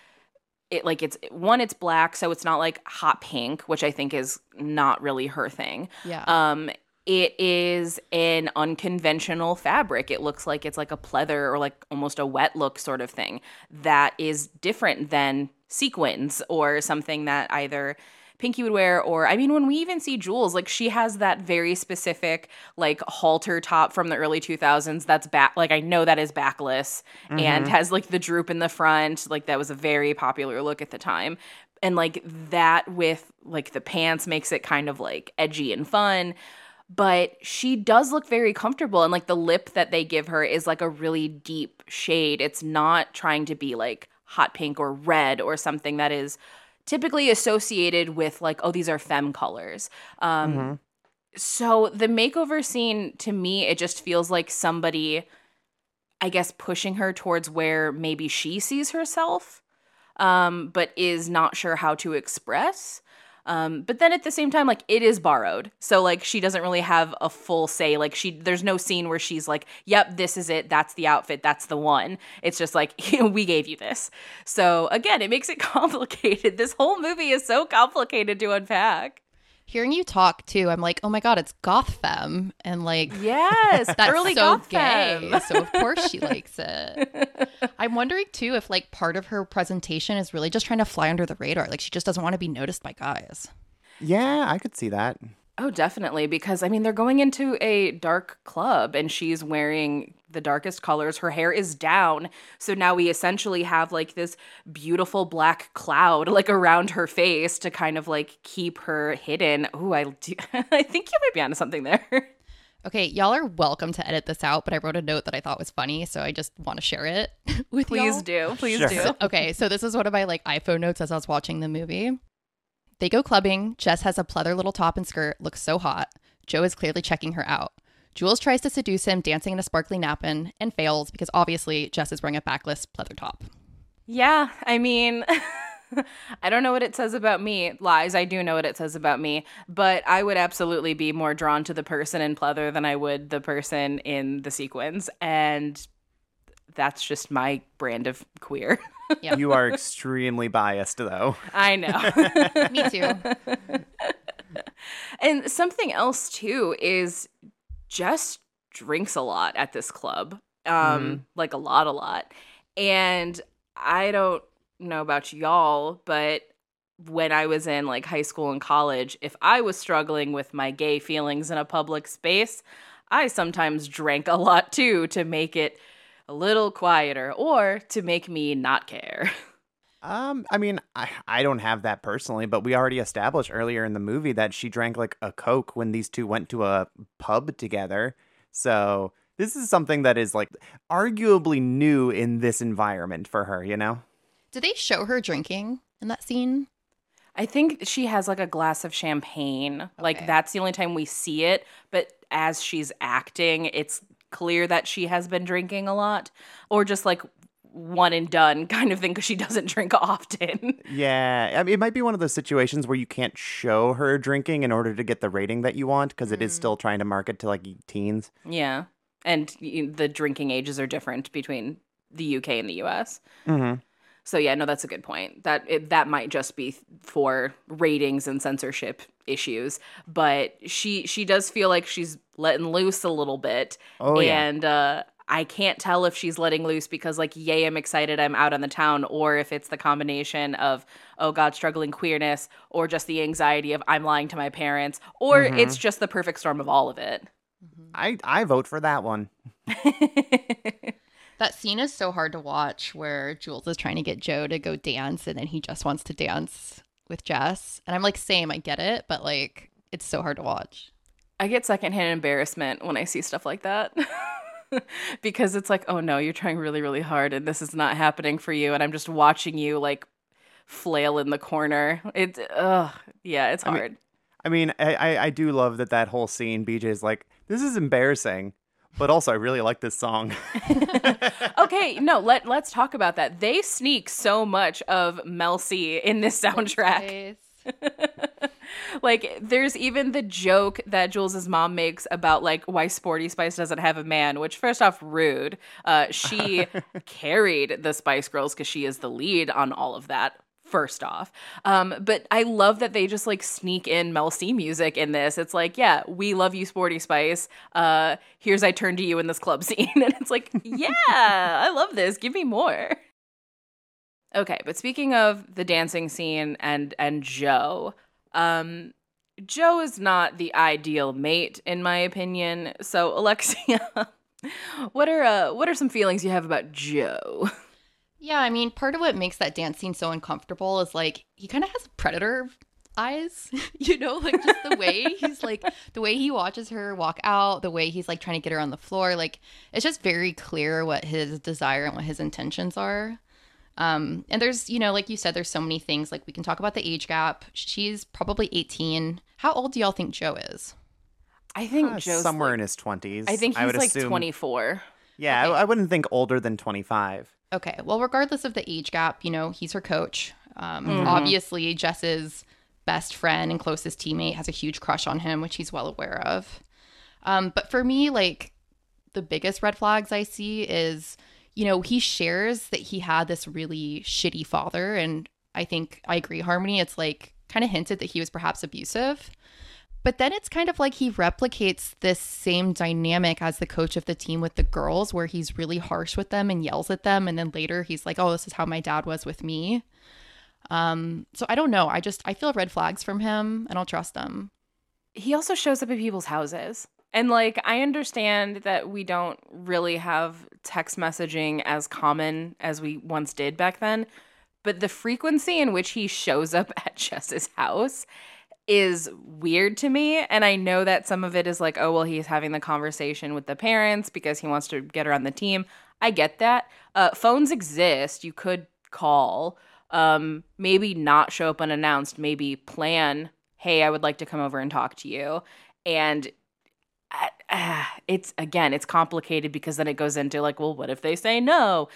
it like it's one, it's black, so it's not like hot pink, which I think is not really her thing. Yeah. Um it is an unconventional fabric. It looks like it's like a pleather or like almost a wet look sort of thing that is different than sequins or something that either Pinky would wear or I mean when we even see Jules like she has that very specific like halter top from the early 2000s that's back like I know that is backless and mm-hmm. has like the droop in the front like that was a very popular look at the time. And like that with like the pants makes it kind of like edgy and fun. But she does look very comfortable and like the lip that they give her is like a really deep shade. It's not trying to be like hot pink or red or something that is typically associated with like oh these are femme colors. Um so the makeover scene to me it just feels like somebody i guess pushing her towards where maybe she sees herself um but is not sure how to express um but then at the same time like it is borrowed. So like she doesn't really have a full say. Like she there's no scene where she's like yep this is it. That's the outfit. That's the one. It's just like [LAUGHS] we gave you this. So again it makes it [LAUGHS] complicated. This whole movie is so complicated to unpack Hearing you talk too, I'm like, oh my god, it's goth femme, and like yes [LAUGHS] that's early so goth gay. femme. so of course she likes it. [LAUGHS] I'm wondering too if like part of her presentation is really just trying to fly under the radar. Like she just doesn't want to be noticed by guys. Yeah, I could see that. Oh, definitely. Because I mean, they're going into a dark club and she's wearing the darkest colors. Her hair is down. So now we essentially have like this beautiful black cloud like around her face to kind of like keep her hidden. Ooh, I do [LAUGHS] I think you might be onto something there. Okay, y'all are welcome to edit this out, but I wrote a note that I thought was funny, so I just want to share it [LAUGHS] with Please y'all. do. Please Sure. do. Okay, so this is one of my like iPhone notes as I was watching the movie. They go clubbing. Jess has a pleather little top and skirt, looks so hot. Joe is clearly checking her out. Jules tries to seduce him, dancing in a sparkly napkin, and fails because obviously Jess is wearing a backless pleather top. Yeah, I mean, [LAUGHS] I don't know what it says about me. Lies, I do know what it says about me, but I would absolutely be more drawn to the person in pleather than I would the person in the sequins. And that's just my brand of queer. [LAUGHS] Yep. You are extremely biased, though. I know. [LAUGHS] Me too. and something else too is Jess drinks a lot at this club. Um like a lot a lot. And I don't know about y'all, but when I was in like high school and college, if I was struggling with my gay feelings in a public space, I sometimes drank a lot too to make it a little quieter or to make me not care. [LAUGHS] Um, I mean, I, I don't have that personally, but we already established earlier in the movie that she drank like a Coke when these two went to a pub together. So this is something that is like arguably new in this environment for her, you know? Did they show her drinking in that scene? I think she has like a glass of champagne. Like that's the only time we see it, but as she's acting, it's clear that she has been drinking a lot or just like one and done [LAUGHS] kind of thing because she doesn't drink [LAUGHS] often. Yeah, I mean, it might be one of those situations where you can't show her drinking in order to get the rating that you want because it is still trying to market to like teens. yeah. And y- the drinking ages are different between the UK and the US. Mm-hmm. So yeah, no, that's a good point. That it, that might just be for ratings and censorship issues, but she she does feel like she's letting loose a little bit, Oh, yeah. and uh, I can't tell if she's letting loose because like, yay, I'm excited, I'm out on the town, or if it's the combination of oh god, struggling queerness, or just the anxiety of I'm lying to my parents, or Mm-hmm. it's just the perfect storm of all of it. I I vote for that one. [LAUGHS] That scene is so hard to watch where Jules is trying to get Joe to go dance and then he just wants to dance with Jess. And I'm like, same, I get it, but like, it's so hard to watch. I get secondhand embarrassment when I see stuff like that. [LAUGHS] [LAUGHS] because it's like, oh no, you're trying really, really hard and this is not happening for you. And I'm just watching you like flail in the corner. It's, ugh, yeah, it's hard. I mean, I, I I do love that that whole scene. BJ is like, this is embarrassing, but also I really like this song. [LAUGHS] okay, no, let, let's talk about that. They sneak so much of Mel C in this soundtrack. [LAUGHS] like there's even the joke that Jules's mom makes about like why Sporty Spice doesn't have a man, which first off rude. Uh she [LAUGHS] carried the Spice Girls cuz she is the lead on all of that. First off, um, but I love that they just like sneak in Mel C music in this. It's like, yeah, we love you, Sporty Spice. Uh, here's I turn to you in this club [LAUGHS] scene, and it's like, yeah, I love this. Give me more. Okay, but speaking of the dancing scene and and Joe, um, Joe is not the ideal mate in my opinion. So [LAUGHS] Alexia, what are uh, what are some feelings you have about Joe? Yeah, I mean, part of what makes that dance scene so uncomfortable is like he kind of has predator eyes, [LAUGHS] you know, like just the way [LAUGHS] he's like the way he watches her walk out, the way he's like trying to get her on the floor, like it's just very clear what his desire and what his intentions are. Um, and there's, you know, like you said, there's so many things. Like we can talk about the age gap. She's probably 18. How old do y'all think Joe is? I think Uh, Joe's somewhere like- in his twenties. I think he's would like assume. 24. Yeah, Okay. I, I wouldn't think older than twenty five. Okay. Well, regardless of the age gap, you know, he's her coach. Um, Mhm. Obviously, Jess's best friend and closest teammate has a huge crush on him, which he's well aware of. Um, but for me, like, the biggest red flags I see is, you know, he shares that he had this really shitty father. And I think I agree, Harmony. It's like kind of hinted that he was perhaps abusive. But then it's kind of like he replicates this same dynamic as the coach of the team with the girls, where he's really harsh with them and yells at them. And then later he's like, oh, this is how my dad was with me. Um, so I don't know. I just, I feel red flags from him. And I don't trust them. He also shows up at people's houses. And like, I understand that we don't really have text messaging as common as we once did back then, but the frequency in which he shows up [LAUGHS] at Jess's house is weird to me. And I know that some of it is like, oh, well, he's having the conversation with the parents because he wants to get her on the team. I get that. Uh, phones exist. You could call. Um, maybe not show up unannounced. Maybe plan, hey, I would like to come over and talk to you. And [SIGHS] it's again, it's complicated because then it goes into like, well, what if they say no?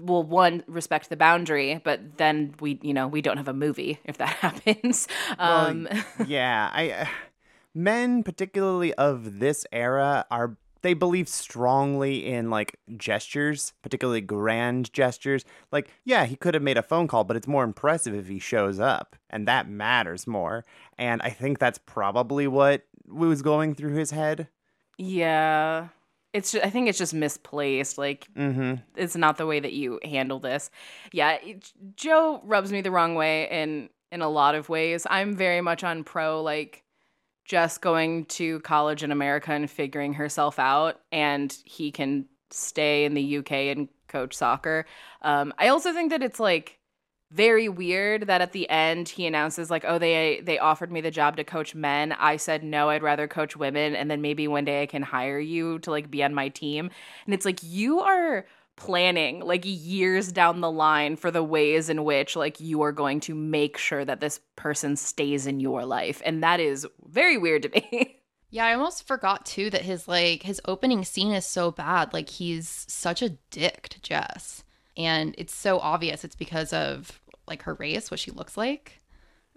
Well, one, respect the boundary, but then we, you know, we don't have a movie if that [LAUGHS] happens. Um, [LAUGHS] yeah, I uh, [SIGHS] men particularly of this era are they believe strongly in like gestures, particularly grand gestures. Like, yeah, he could have made a phone call, but it's more impressive if he shows up, and that matters more. And I think that's probably what was going through his head. yeah. It's ju- I think it's just misplaced. Like Mm-hmm. it's not the way that you handle this. Yeah, it- Joe rubs me the wrong way in in a lot of ways. I'm very much on pro like just going to college in America and figuring herself out and he can stay in the UK and coach soccer. Um I also think that it's like very weird that at the end he announces like oh they they offered me the job to coach men i said no i'd rather coach women and then maybe one day i can hire you to like be on my team and it's like you are planning like years down the line for the ways in which like you are going to make sure that this person stays in your life and that is very weird to me [LAUGHS] Yeah, I almost forgot too that his like his opening scene is so bad. Like he's such a dick to Jess. And it's so obvious it's because of like her race, what she looks like.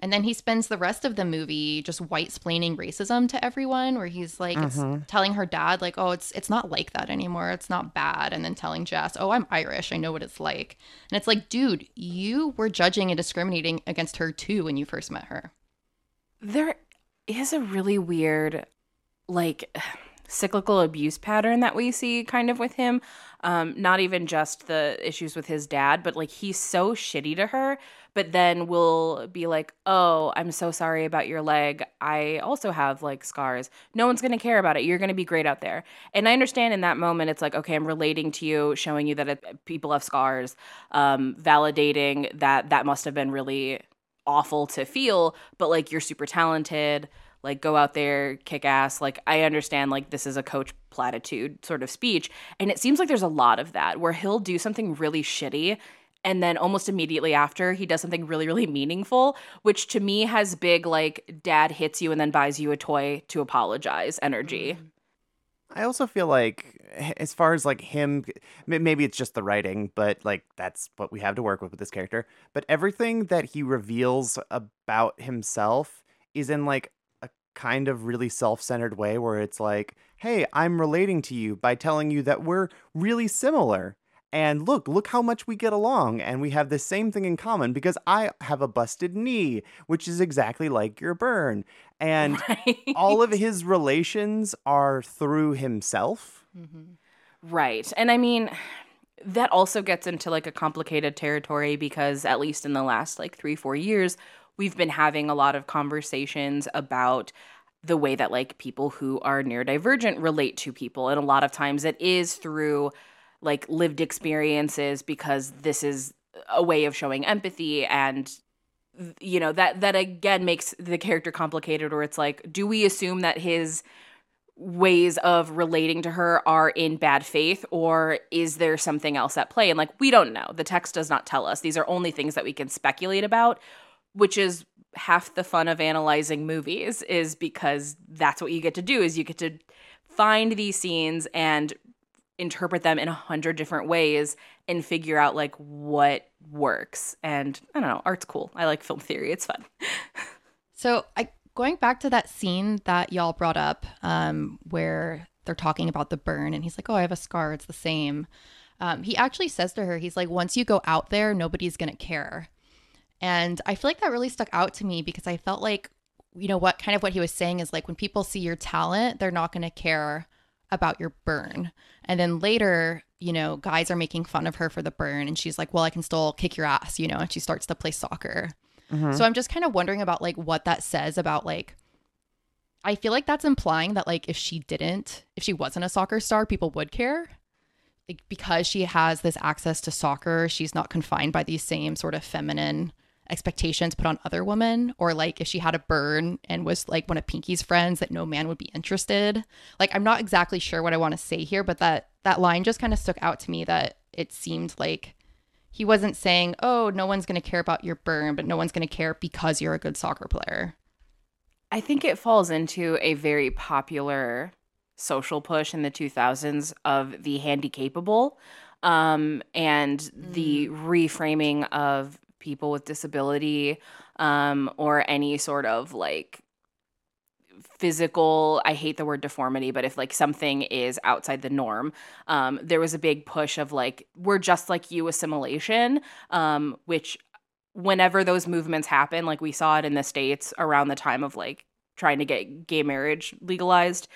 And then he spends the rest of the movie just white splaining racism to everyone where he's like it's telling her dad like, "Oh, it's it's not like that anymore. It's not bad." And then telling Jess, "Oh, I'm Irish. I know what it's like." And it's like, "Dude, you were judging and discriminating against her too when you first met her." there is a really weird like [SIGHS] cyclical abuse pattern that we see kind of with him um not even just the issues with his dad but like he's so shitty to her but then we'll be like oh i'm so sorry about your leg i also have like scars no one's going to care about it you're going to be great out there and i understand in that moment it's like okay i'm relating to you showing you that it, people have scars um validating that that must have been really awful to feel, but like you're super talented, like go out there, kick ass. Like I understand like this is a coach platitude sort of speech. And it seems like there's a lot of that where he'll do something really shitty and then almost immediately after he does something really really meaningful which to me has big like dad hits you and then buys you a toy to apologize energy mm-hmm. I also feel like, as far as like him, maybe it's just the writing, but like that's what we have to work with with this character. But everything that he reveals about himself is in like a kind of really self centered way where it's like, hey, I'm relating to you by telling you that we're really similar. And look, look how much we get along, and we have the same thing in common because I have a busted knee, which is exactly like your burn. [LAUGHS] And all of his relations are through himself. Mm-hmm. Right. And I mean, that also gets into like a complicated territory because, at least in the last like three, four years, we've been having a lot of conversations about the way that like people who are neurodivergent relate to people. And a lot of times it is through like lived experiences because this is a way of showing empathy and you know that that again makes the character complicated or it's like do we assume that his ways of relating to her are in bad faith or is there something else at play? And like we don't know. The text does not tell us. These are only things that we can speculate about which is half the fun of analyzing movies is because that's what you get to do is you get to find these scenes and interpret them in a hundred different ways and figure out like what works and i don't know art's cool i like film theory it's fun [LAUGHS] So I going back to that scene that y'all brought up, um, where they're talking about the burn, and he's like, "Oh, I have a scar. It's the same." Um, he actually says to her, "He's like, once you go out there, nobody's gonna care." And I feel like that really stuck out to me because I felt like, you know, what kind of what he was saying is like when people see your talent, they're not gonna care about your burn. And then later, you know, guys are making fun of her for the burn, and she's like, "Well, I can still kick your ass," you know, and she starts to play soccer. Mm-hmm. So I'm just kind of wondering about like what that says about like I feel like that's implying that like if she didn't, if she wasn't a soccer star, people would care. Like because she has this access to soccer, she's not confined by these same sort of feminine expectations put on other women or like if she had a burn and was like one of Pinky's friends that no man would be interested. Like I'm not exactly sure what I want to say here, but that that line just kind of stuck out to me that it seemed like he wasn't saying, "Oh, no one's going to care about your burn, but no one's going to care because you're a good soccer player." I think it falls into a very popular social push in the 2000s of the handicapable um, and the reframing of people with disability um, or any sort of like physical i hate the word deformity but if like something is outside the norm um, there was a big push of like we're just like you assimilation um, which whenever those movements happen like we saw it in the states around the time of like trying to get gay marriage legalized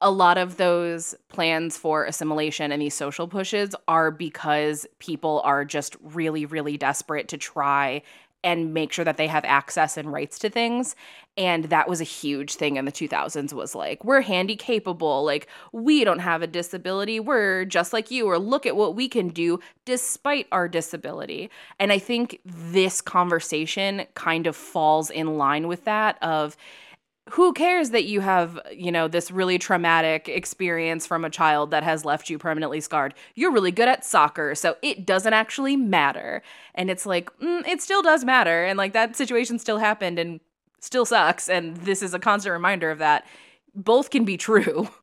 a lot of those plans for assimilation and these social pushes are because people are just really really desperate to try and make sure that they have access and rights to things. And that was a huge thing in the 2000s was like we're handicapable. Like we don't have a disability. We're just like you or look at what we can do despite our disability. And i think this conversation kind of falls in line with that of who cares that you have, you know, this really traumatic experience from a child that has left you permanently scarred? You're really good at soccer, so it doesn't actually matter. And it's like, mm, it still does matter. And like that situation still happened and still sucks. And this is a constant reminder of that. Both can be true. [LAUGHS]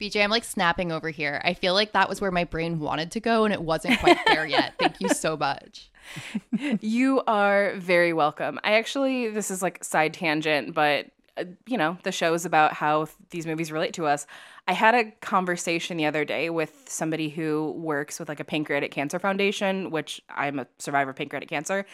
BJ, I'm like snapping over here. I feel like that was where my brain wanted to go and it wasn't quite there yet. Thank you so much. [LAUGHS] you are very welcome. I actually, this is like side tangent, but Uh, you know, the show is about how these movies relate to us. I had a conversation the other day with somebody who works with like a pancreatic cancer foundation, which I'm a survivor of pancreatic cancer.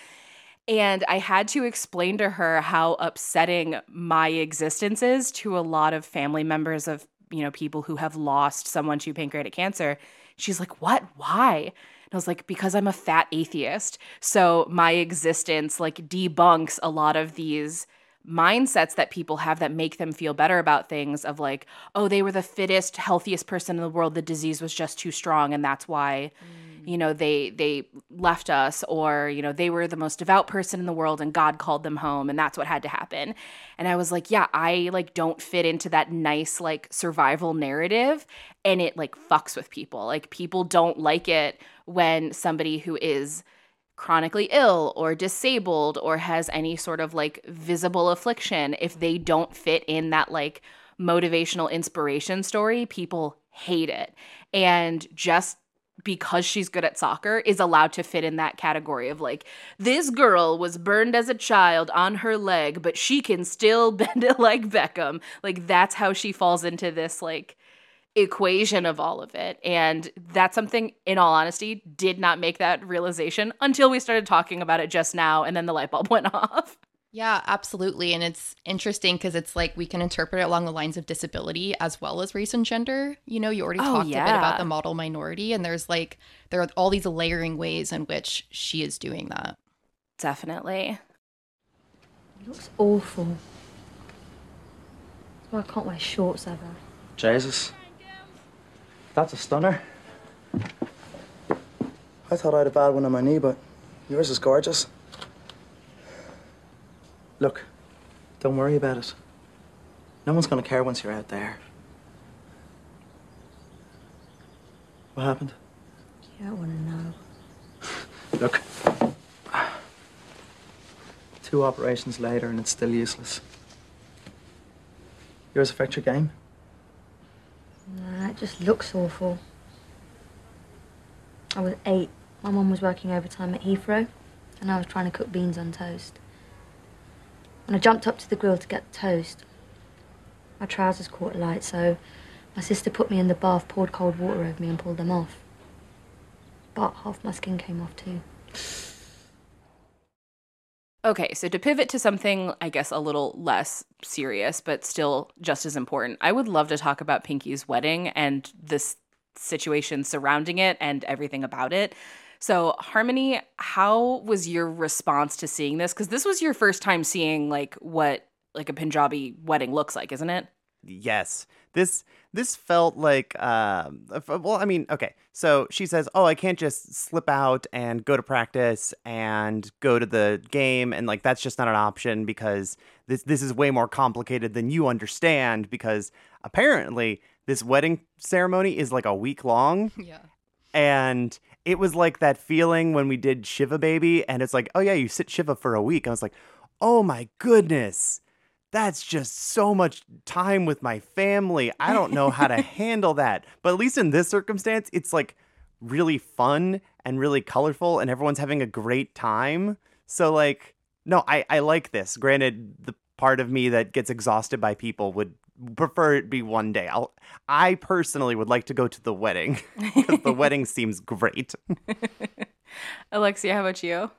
And I had to explain to her how upsetting my existence is to a lot of family members of, you know, people who have lost someone to pancreatic cancer. She's like, What? Why? And I was like, Because I'm a fat atheist. So my existence like debunks a lot of these mindsets that people have that make them feel better about things of like oh they were the fittest healthiest person in the world the disease was just too strong and that's why mm. you know they they left us or you know they were the most devout person in the world and god called them home and that's what had to happen and i was like yeah i like don't fit into that nice like survival narrative and it like fucks with people like people don't like it when somebody who is chronically ill or disabled or has any sort of like visible affliction, if they don't fit in that like motivational inspiration story, people hate it. And just because she's good at soccer is allowed to fit in that category of like this girl was burned as a child on her leg but she can still [LAUGHS] bend it like Beckham like that's how she falls into this like equation of all of it. And that's something, in all honesty, did not make that realization until we started talking about it just now. And then the light bulb [LAUGHS] went off. Yeah, absolutely. And it's interesting because it's like we can interpret it along the lines of disability as well as race and gender. You know, you already oh, talked yeah. a bit about the model minority, and there's like, there are all these layering ways in which she is doing that. Definitely. It looks awful. Well, I can't wear shorts ever. Jesus. That's a stunner. I thought I had a bad one on my knee, but yours is gorgeous. Look, don't worry about it. No one's gonna care once you're out there. What happened? You don't want to know. [LAUGHS] Look. Two operations later and it's still useless. Yours affect your game? Nah, it just looks awful. I was eight. My mum was working overtime at Heathrow, and I was trying to cook beans on toast. When I jumped up to the grill to get the toast, my trousers caught light, so my sister put me in the bath, poured cold water over me, and pulled them off. But half my skin came off too. Okay, so to pivot to something, I guess, a little less serious, but still just as important, I would love to talk about Pinky's wedding and this situation surrounding it and everything about it. So, Harmony, how was your response to seeing this? Because this was your first time seeing like what like a Punjabi wedding looks like, isn't it? Yes. This this felt like um well, I mean, okay. So she says, "Oh, I can't just slip out and go to practice and go to the game and like that's just not an option because this this is way more complicated than you understand because apparently this wedding ceremony is like a week long [LAUGHS] Yeah. and it was like that feeling when we did Shiva Baby, and it's like, oh yeah, you sit Shiva for a week. I was like, oh my goodness, that's just so much time with my family. I don't know how to [LAUGHS] handle that. But at least in this circumstance, it's like really fun and really colorful, and everyone's having a great time. So like, no, I I like this. Granted, the part of me that gets exhausted by people would prefer it be one day. I'll I personally would like to go to the wedding [LAUGHS] because the wedding [LAUGHS] seems great. Alexia, how about you?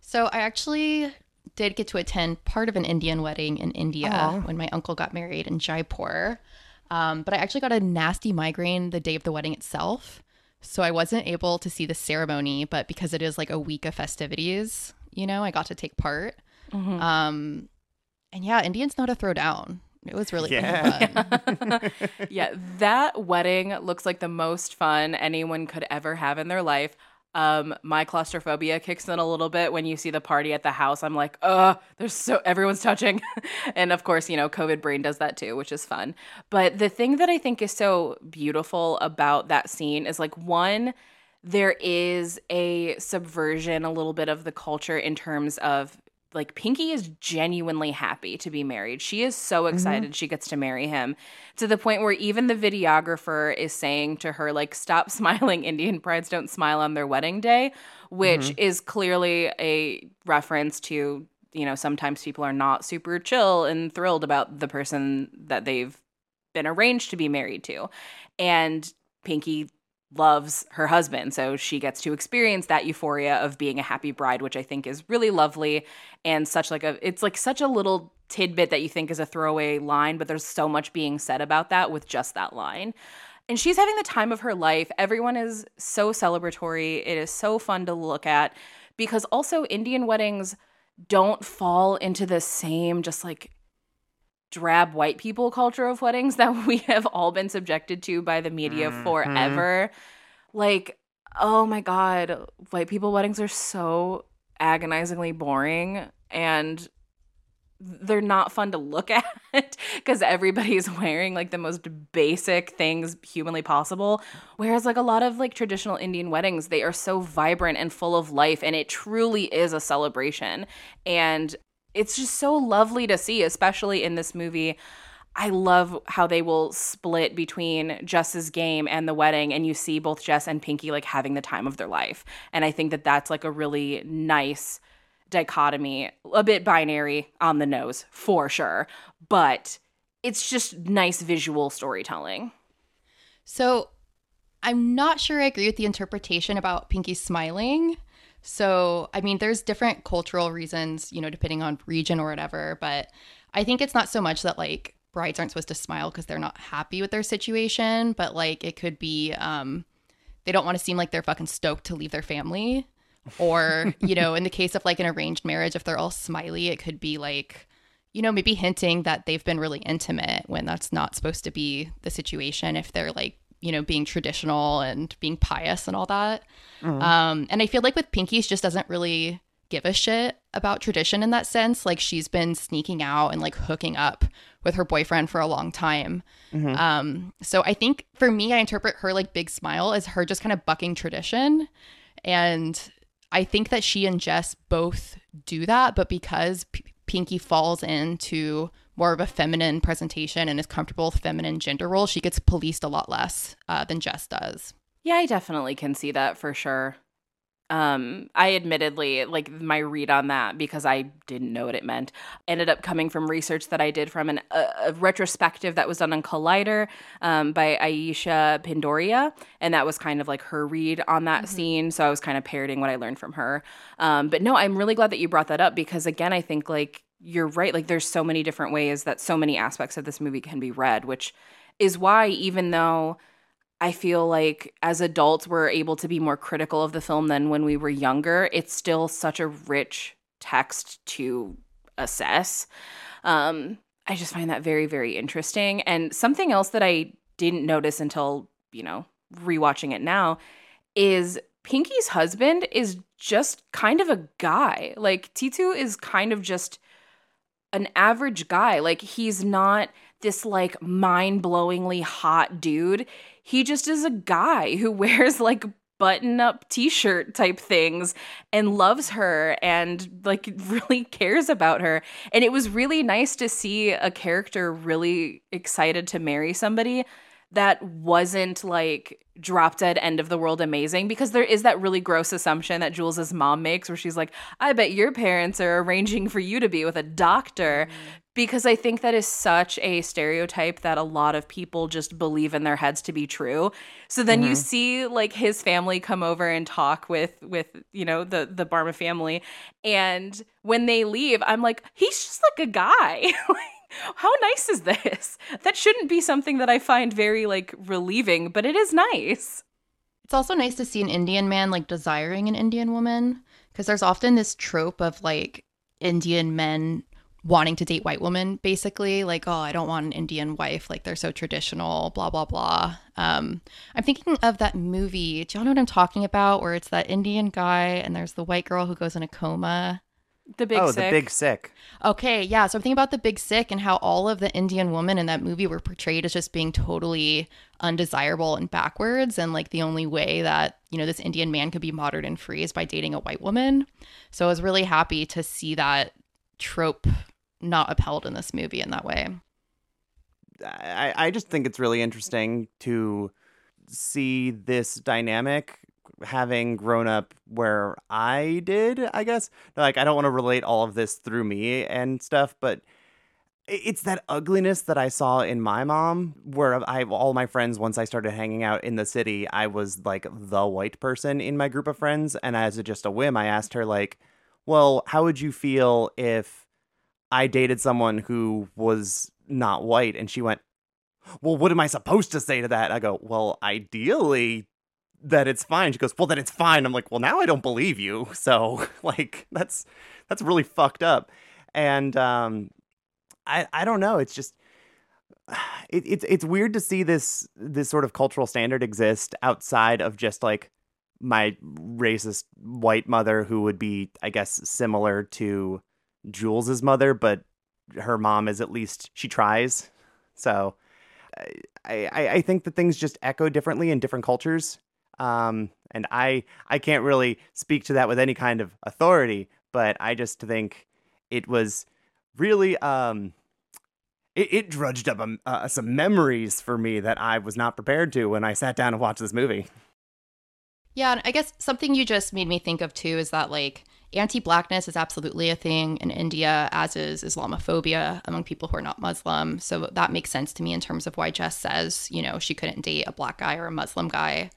So I actually did get to attend part of an Indian wedding in India Aw. when my uncle got married in Jaipur. Um, but I actually got a nasty migraine the day of the wedding itself. So I wasn't able to see the ceremony, but because it is like a week of festivities, you know, I got to take part. Mhm. Um, and yeah, Indians know how to throw down. It was really Yeah. fun. [LAUGHS] [LAUGHS] yeah, that wedding looks like the most fun anyone could ever have in their life. Um, my claustrophobia kicks in a little bit when you see the party at the house. I'm like, uh, there's so everyone's touching. [LAUGHS] and of course, you know, COVID brain does that too, which is fun. But the thing that I think is so beautiful about that scene is like one, there is a subversion a little bit of the culture in terms of like Pinky is genuinely happy to be married. She is so mm-hmm. excited she gets to marry him to the point where even the videographer is saying to her like stop [LAUGHS] smiling Indian brides don't smile on their wedding day, which mm-hmm. is clearly a reference to, you know, sometimes people are not super chill and thrilled about the person that they've been arranged to be married to. And Pinky loves her husband. So she gets to experience that euphoria of being a happy bride, which I think is really lovely and such like a it's like such a little tidbit that you think is a throwaway line, but there's so much being said about that with just that line. And she's having the time of her life. Everyone is so celebratory. It is so fun to look at because also Indian weddings don't fall into the same just like drab white people culture of weddings [LAUGHS] that we have all been subjected to by the media Mhm. forever. Like, oh my God, white people weddings are so agonizingly boring and they're not fun to look [LAUGHS] at because everybody's wearing like the most basic things humanly possible whereas like a lot of like traditional indian weddings they are so vibrant and full of life and it truly is a celebration and it's just so lovely to see especially in this movie I love how they will split between Jess's game and the wedding, and you see both Jess and Pinky like having the time of their life. And I think that that's like a really nice dichotomy, a bit binary on the nose for sure, but it's just nice visual storytelling. So I'm not sure I agree with the interpretation about Pinky smiling. So, I mean, there's different cultural reasons, you know, depending on region or whatever, but I think it's not so much that like brides aren't supposed to smile because they're not happy with their situation, but like it could be um they don't want to seem like they're fucking stoked to leave their family. Or, [LAUGHS] you know, in the case of like an arranged marriage, if they're all smiley, it could be like, you know, maybe hinting that they've been really intimate when that's not supposed to be the situation if they're like, you know, being traditional and being pious and all that. Um, and I feel like with Pinky, she just doesn't really give a shit about tradition in that sense. Like she's been sneaking out and like hooking up with her boyfriend for a long time. Um, so I think for me, I interpret her like big smile as her just kind of bucking tradition. And I think that she and Jess both do that, but because P- Pinky falls into more of a feminine presentation and is comfortable with feminine gender roles, she gets policed a lot less uh, than Jess does. Yeah, I definitely can see that for sure. Um, I admittedly like my read on that because I didn't know what it meant. Ended up coming from research that I did from an, a, a retrospective that was done on Collider um, by Aisha Pindoria, and that was kind of like her read on that scene. So I was kind of parroting what I learned from her. Um, but no, I'm really glad that you brought that up because again, I think like you're right. Like there's so many different ways that so many aspects of this movie can be read, which is why even though I feel like as adults we're able to be more critical of the film than when we were younger. It's still such a rich text to assess. Um, I just find that very, very interesting. And something else that I didn't notice until, you know, rewatching it now is Pinky's husband is just kind of a guy. Like Titu is kind of just an average guy. Like he's not this like mind-blowingly hot dude. He just is a guy [LAUGHS] who wears like button up t-shirt type things and loves her and like [LAUGHS] really cares about her and it was really nice to see a character really excited to marry somebody that wasn't like drop dead end of the world amazing because there is that really gross assumption that Jules's mom makes where she's like, I bet your parents are arranging for you to be with a doctor. Mm-hmm. Because I think that is such a stereotype that a lot of people just believe in their heads to be true. So then you mm-hmm. see like his family come over and talk with with you know the the Bhamra family, and when they leave, I'm like, he's just like a guy. [LAUGHS] how nice is this? That shouldn't be something that I find very like relieving, but it is nice. It's also nice to see an Indian man like desiring an Indian woman because there's often this trope of like Indian men wanting to date white women basically like oh I don't want an Indian wife like they're so traditional blah blah blah. Um I'm thinking of that movie. Do y'all know what I'm talking about where it's that Indian guy and there's the white girl who goes in a coma? The big oh, sick. the big sick. Okay, yeah. So I'm thinking about the Big Sick and how all of the Indian women in that movie were portrayed as just being totally undesirable and backwards, and like the only way that you know this Indian man could be modern and free is by dating a white woman. So I was really happy to see that trope not upheld in this movie in that way. I, I just think it's really interesting to see this dynamic having grown up where I did, I guess. Like, I don't want to relate all of this through me and stuff, but it's that ugliness that I saw in my mom, where I all my friends, once I started hanging out in the city, I was like the white person in my group of friends. And as a, just a whim, I asked her, like, well, how would you feel if I dated someone who was not white? And she went, well, what am I supposed to say to that? I go, well, ideally, that it's fine. She goes, well, then it's fine. I'm like, well, now I don't believe you. [LAUGHS] So, like, that's that's really fucked up. And um, I I don't know. It's just [SIGHS] it, it's it's weird to see this this sort of cultural standard exist outside of just like my racist white mother who would be, I guess, similar to Jules's mother, but her mom is at least she tries. So I, I, I think that things just echo differently in different cultures. Um, and I I can't really speak to that with any kind of authority, but I just think it was really um it, it drudged up um, uh, some memories for me that I was not prepared to when I sat down and watched this movie. Yeah, and I guess something you just made me think of too is that like anti-blackness is absolutely a thing in India, as is Islamophobia among people who are not Muslim. So that makes sense to me in terms of why Jess says, you know, she couldn't date a black guy or a Muslim guy.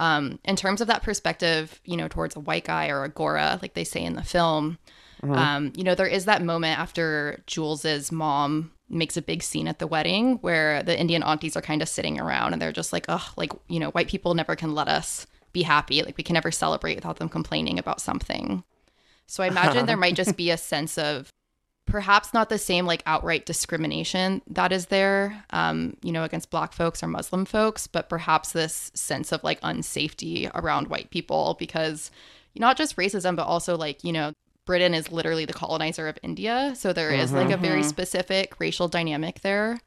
Um, in terms of that perspective, you know, towards a white guy or a Gora, like they say in the film, um, you know, there is that moment after Jules's mom makes a big scene at the wedding where the Indian aunties are kind of sitting around and they're just like, oh, like, you know, white people never can let us be happy. Like, we can never celebrate without them complaining about something. So I imagine there might just be a sense of perhaps not the same like outright discrimination that is there, um, you know, against black folks or Muslim folks, but perhaps this sense of like unsafety around white people because not just racism, but also like, you know, Britain is literally the colonizer of India. So there is like a very specific racial dynamic there.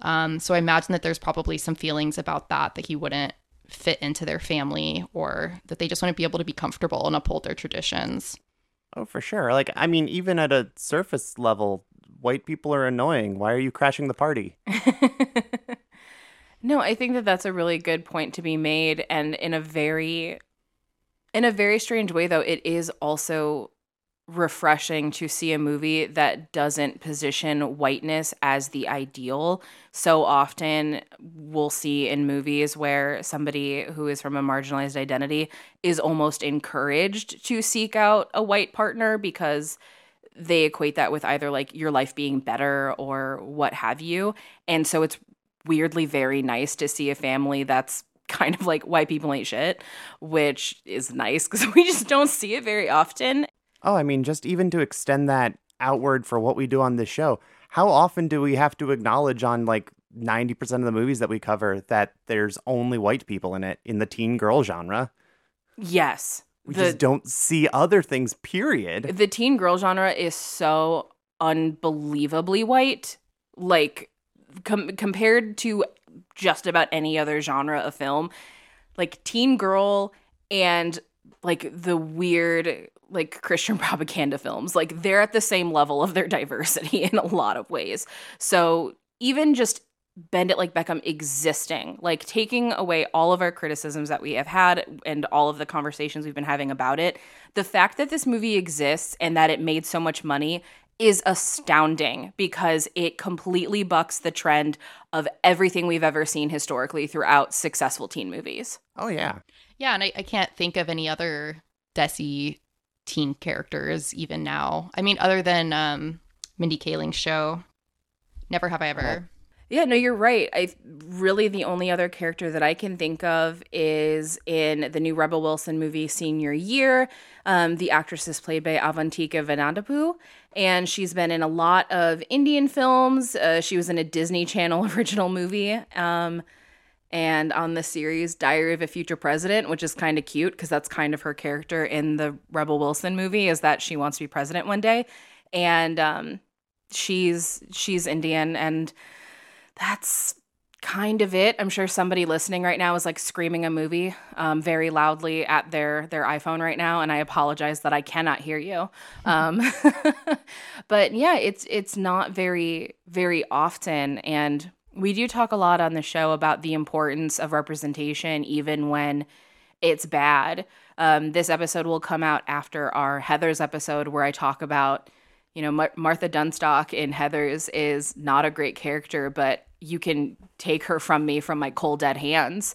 Um, so I imagine that there's probably some feelings about that that he wouldn't fit into their family or that they just want to be able to be comfortable and uphold their traditions. Oh, for sure. Like, I mean, even at a surface level, white people are annoying. Why are you crashing the party? [LAUGHS] No, I think that that's a really good point to be made and in a very in a very strange way though it is also refreshing to see a movie that doesn't position whiteness as the ideal. So often we'll see in movies where somebody who is from a marginalized identity is almost encouraged to seek out a white partner because they equate that with either like your life being better or what have you. And so it's weirdly very nice to see a family that's kind of like white people ain't shit, which is nice because [LAUGHS] we just don't see it very often. Oh, I mean, just even to extend that outward for what we do on this show. How often do we have to acknowledge on like 90% of the movies that we cover that there's only white people in it in the teen girl genre? Yes. We the, just don't see other things, period. the teen girl genre is so unbelievably white. Like, com- compared to just about any other genre of film, like teen girl and like the weird like Christian [LAUGHS] propaganda films, like they're at the same level of their [LAUGHS] diversity in a lot of ways. So even just Bend It Like Beckham existing, like taking away all of our criticisms that we have had and all of the conversations we've been having about it, the fact that this movie exists and that it made so much money is astounding because it completely bucks the trend of everything we've ever seen historically throughout successful teen movies. Oh, yeah. Yeah, and I, I can't think of any other Desi teen characters even now. I mean, other than um, Mindy Kaling's show, Never Have I Ever. Yeah, no, you're right. I really the only other character that I can think of is in the new Rebel Wilson movie Senior Year. Um, the actress is played by Avantika Vandanapu, and she's been in a lot of Indian films. Uh, she was in a Disney Channel [LAUGHS] original movie. Um, and on the series Diary of a Future President, which is kind of cute because that's kind of her character in the Rebel Wilson movie, is that she wants to be president one day, and um, she's she's Indian, and that's kind of it. I'm sure somebody listening right now is like screaming a movie um, very loudly at their their iPhone right now, and I apologize that I cannot hear you. [LAUGHS] Um, [LAUGHS] but yeah, it's it's not very very often, and we do talk a lot on the show about the importance of representation, even when it's bad. Um, this episode will come out after our Heathers episode, where I talk about, you know, Mar- Martha Dunnstock in Heathers is not a great character, but you can take her from me from my cold dead hands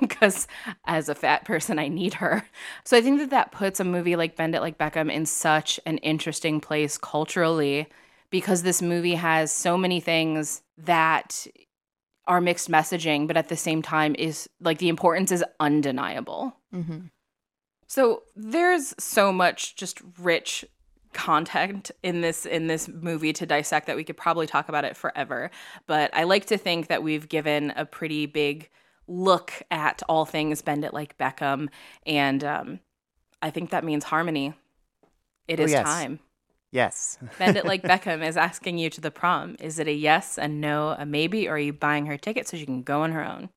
because um, [LAUGHS] as a fat person i need her so i think that that puts a movie like bend it like beckham in such an interesting place culturally because this movie has so many things that are mixed messaging but at the same time is like the importance is undeniable. Mm-hmm. so there's so much just rich content in this in this movie to dissect that we could probably talk about it forever. But i like to think that we've given a pretty big look at all things bend it like beckham. And um, i think that means harmony. It Oh, is yes. time Yes. [LAUGHS] bend it like beckham is asking you to the prom is it a yes a no a maybe or are you buying her ticket so she can go on her own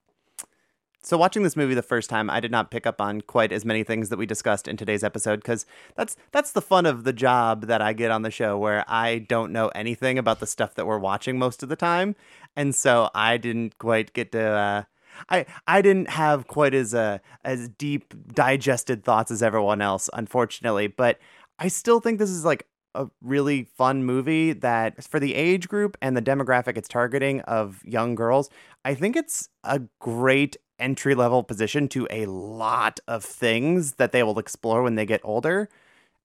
So watching this movie the first time, I did not pick up on quite as many things that we discussed in today's episode because that's that's the fun of the job that I get on the show where I don't know anything about the stuff that we're watching most of the time, and so I didn't quite get to. Uh, I I didn't have quite as uh, as deep digested thoughts as everyone else, unfortunately. But I still think this is like a really fun movie that for the age group and the demographic it's targeting of young girls, I think it's a great entry level position to a lot of things that they will explore when they get older.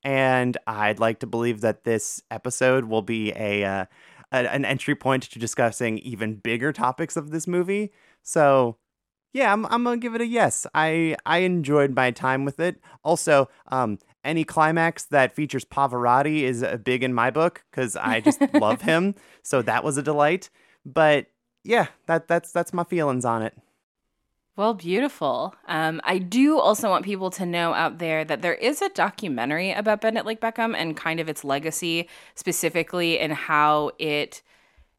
And I'd like to believe that this episode will be a, uh, a an entry point to discussing even bigger topics of this movie. So yeah, I'm, I'm gonna give it a yes. I I enjoyed my time with it. Also, um, any climax that features Pavarotti is uh, big in my book because I just [LAUGHS] love him. So that was a delight. But yeah, that that's that's my feelings on it. Well, beautiful. Um, I do also want people to know out there that there is a documentary about Bend It Like Beckham and kind of its legacy, specifically in how it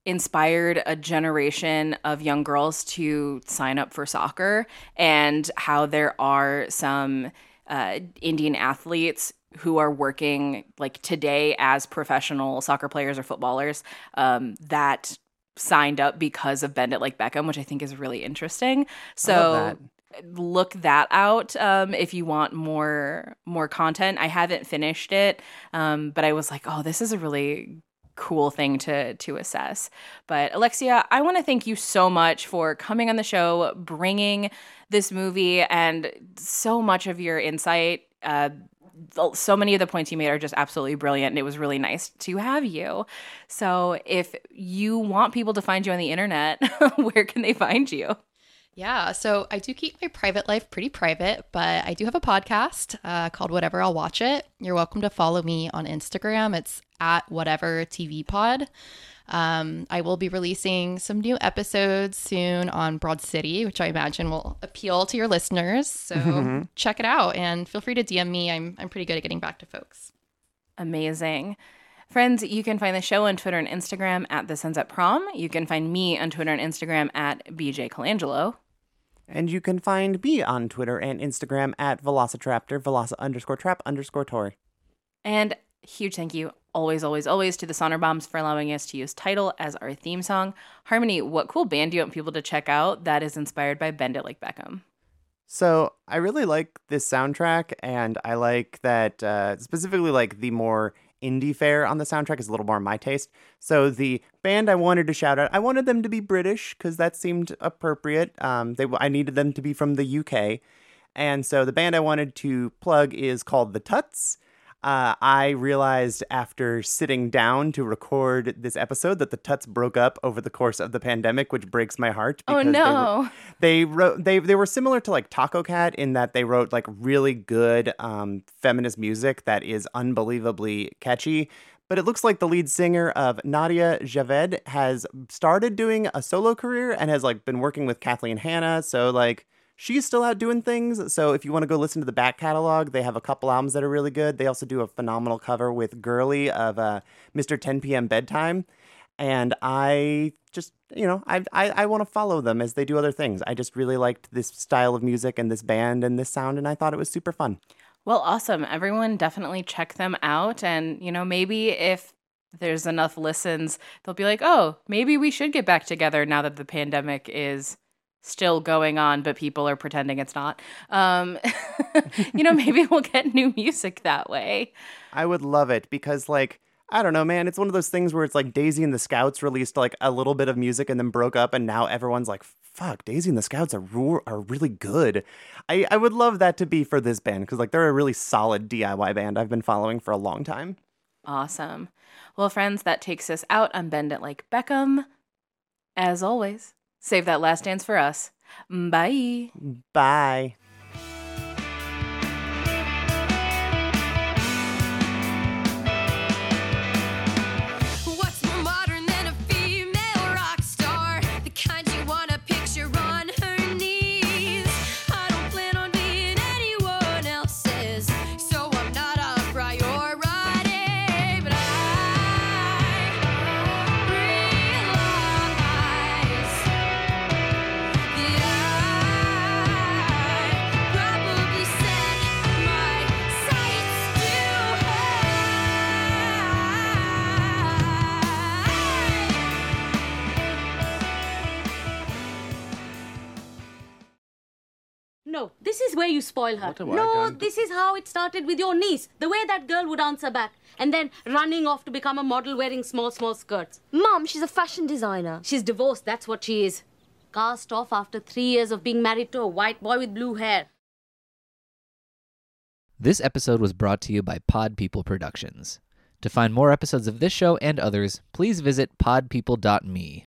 inspired a generation of young girls to sign up for soccer, and how there are some uh, Indian athletes who are working like today as professional soccer players or footballers um, that signed up because of Bend It Like Beckham, which I think is really interesting. So look that out um, if you want more more content. I haven't finished it, um, but I was like, oh, this is a really cool thing to to assess. But Alexia, I want to thank you so much for coming on the show, bringing this movie and so much of your insight. Uh, so many of the points you made are just absolutely brilliant and it was really nice to have you so if you want people to find you on the internet [LAUGHS] where can they find you Yeah, so I do keep my private life pretty private, but I do have a podcast uh, called Whatever I'll Watch It. You're welcome to follow me on Instagram. It's at Whatever TV Pod. Um, I will be releasing some new episodes soon on Broad City, which I imagine will appeal to your listeners. So check it out and feel free to DM me. I'm I'm pretty good at getting back to folks. Amazing. Friends, you can find the show on Twitter and Instagram at The Sunset Prom. You can find me on Twitter and Instagram at BJ Colangelo. And you can find me on Twitter and Instagram at Velocitraptor, Veloci underscore trap underscore Tori. And huge thank you, always, always, always, to the Sonderbombs for allowing us to use title as our theme song. Harmony, what cool band do you want people to check out that is inspired by Bend It Like Beckham? So I really like this soundtrack, and I like that uh, specifically like the more indie fare on the soundtrack is a little more my taste. So the band I wanted to shout out, I wanted them to be British because that seemed appropriate. Um, they I needed them to be from the UK, and so the band I wanted to plug is called the Tuts. Uh, I realized after sitting down to record this episode that the Tuts broke up over the course of the pandemic, which breaks my heart. Oh, because they were- no. they wrote they they were similar to like Tacocat in that they wrote like really good um, feminist music that is unbelievably catchy. But it looks like the lead singer of Nadia Javed has started doing a solo career and has like been working with Kathleen Hanna. So like she's still out doing things. So if you want to go listen to the back catalog, they have a couple albums that are really good. They also do a phenomenal cover with Girly of uh, Mr. 10 p.m. Bedtime and I just you know I I, I want to follow them as they do other things. I just really liked this style of music and this band and this sound, and I thought it was super fun. Well, awesome. Everyone definitely check them out. And, you know, maybe if there's enough listens, they'll be like, oh, maybe we should get back together now that the pandemic is still going on, but people are pretending it's not. Um, [LAUGHS] you know, maybe we'll get new music that way. I would love it because like. I don't know, man. It's one of those things where it's like Daisy and the Scouts released like a little bit of music and then broke up, and now everyone's like, "Fuck, Daisy and the Scouts are are really good." I I would love that to be for this band because like they're a really solid DIY band I've been following for a long time. Awesome. Well, friends, that takes us out on Bend It Like Beckham. As always, save that last dance for us. Bye. Bye. This is where you spoil her. What have I no, done this is how it started with your niece. The way that girl would answer back. And then running off to become a model wearing small, small skirts. Mum, she's a fashion designer. She's divorced, that's what she is. Cast off after three years of being married to a white boy with blue hair. This episode was brought to you by Pod People Productions. To find more episodes of this show and others, please visit podpeople.me.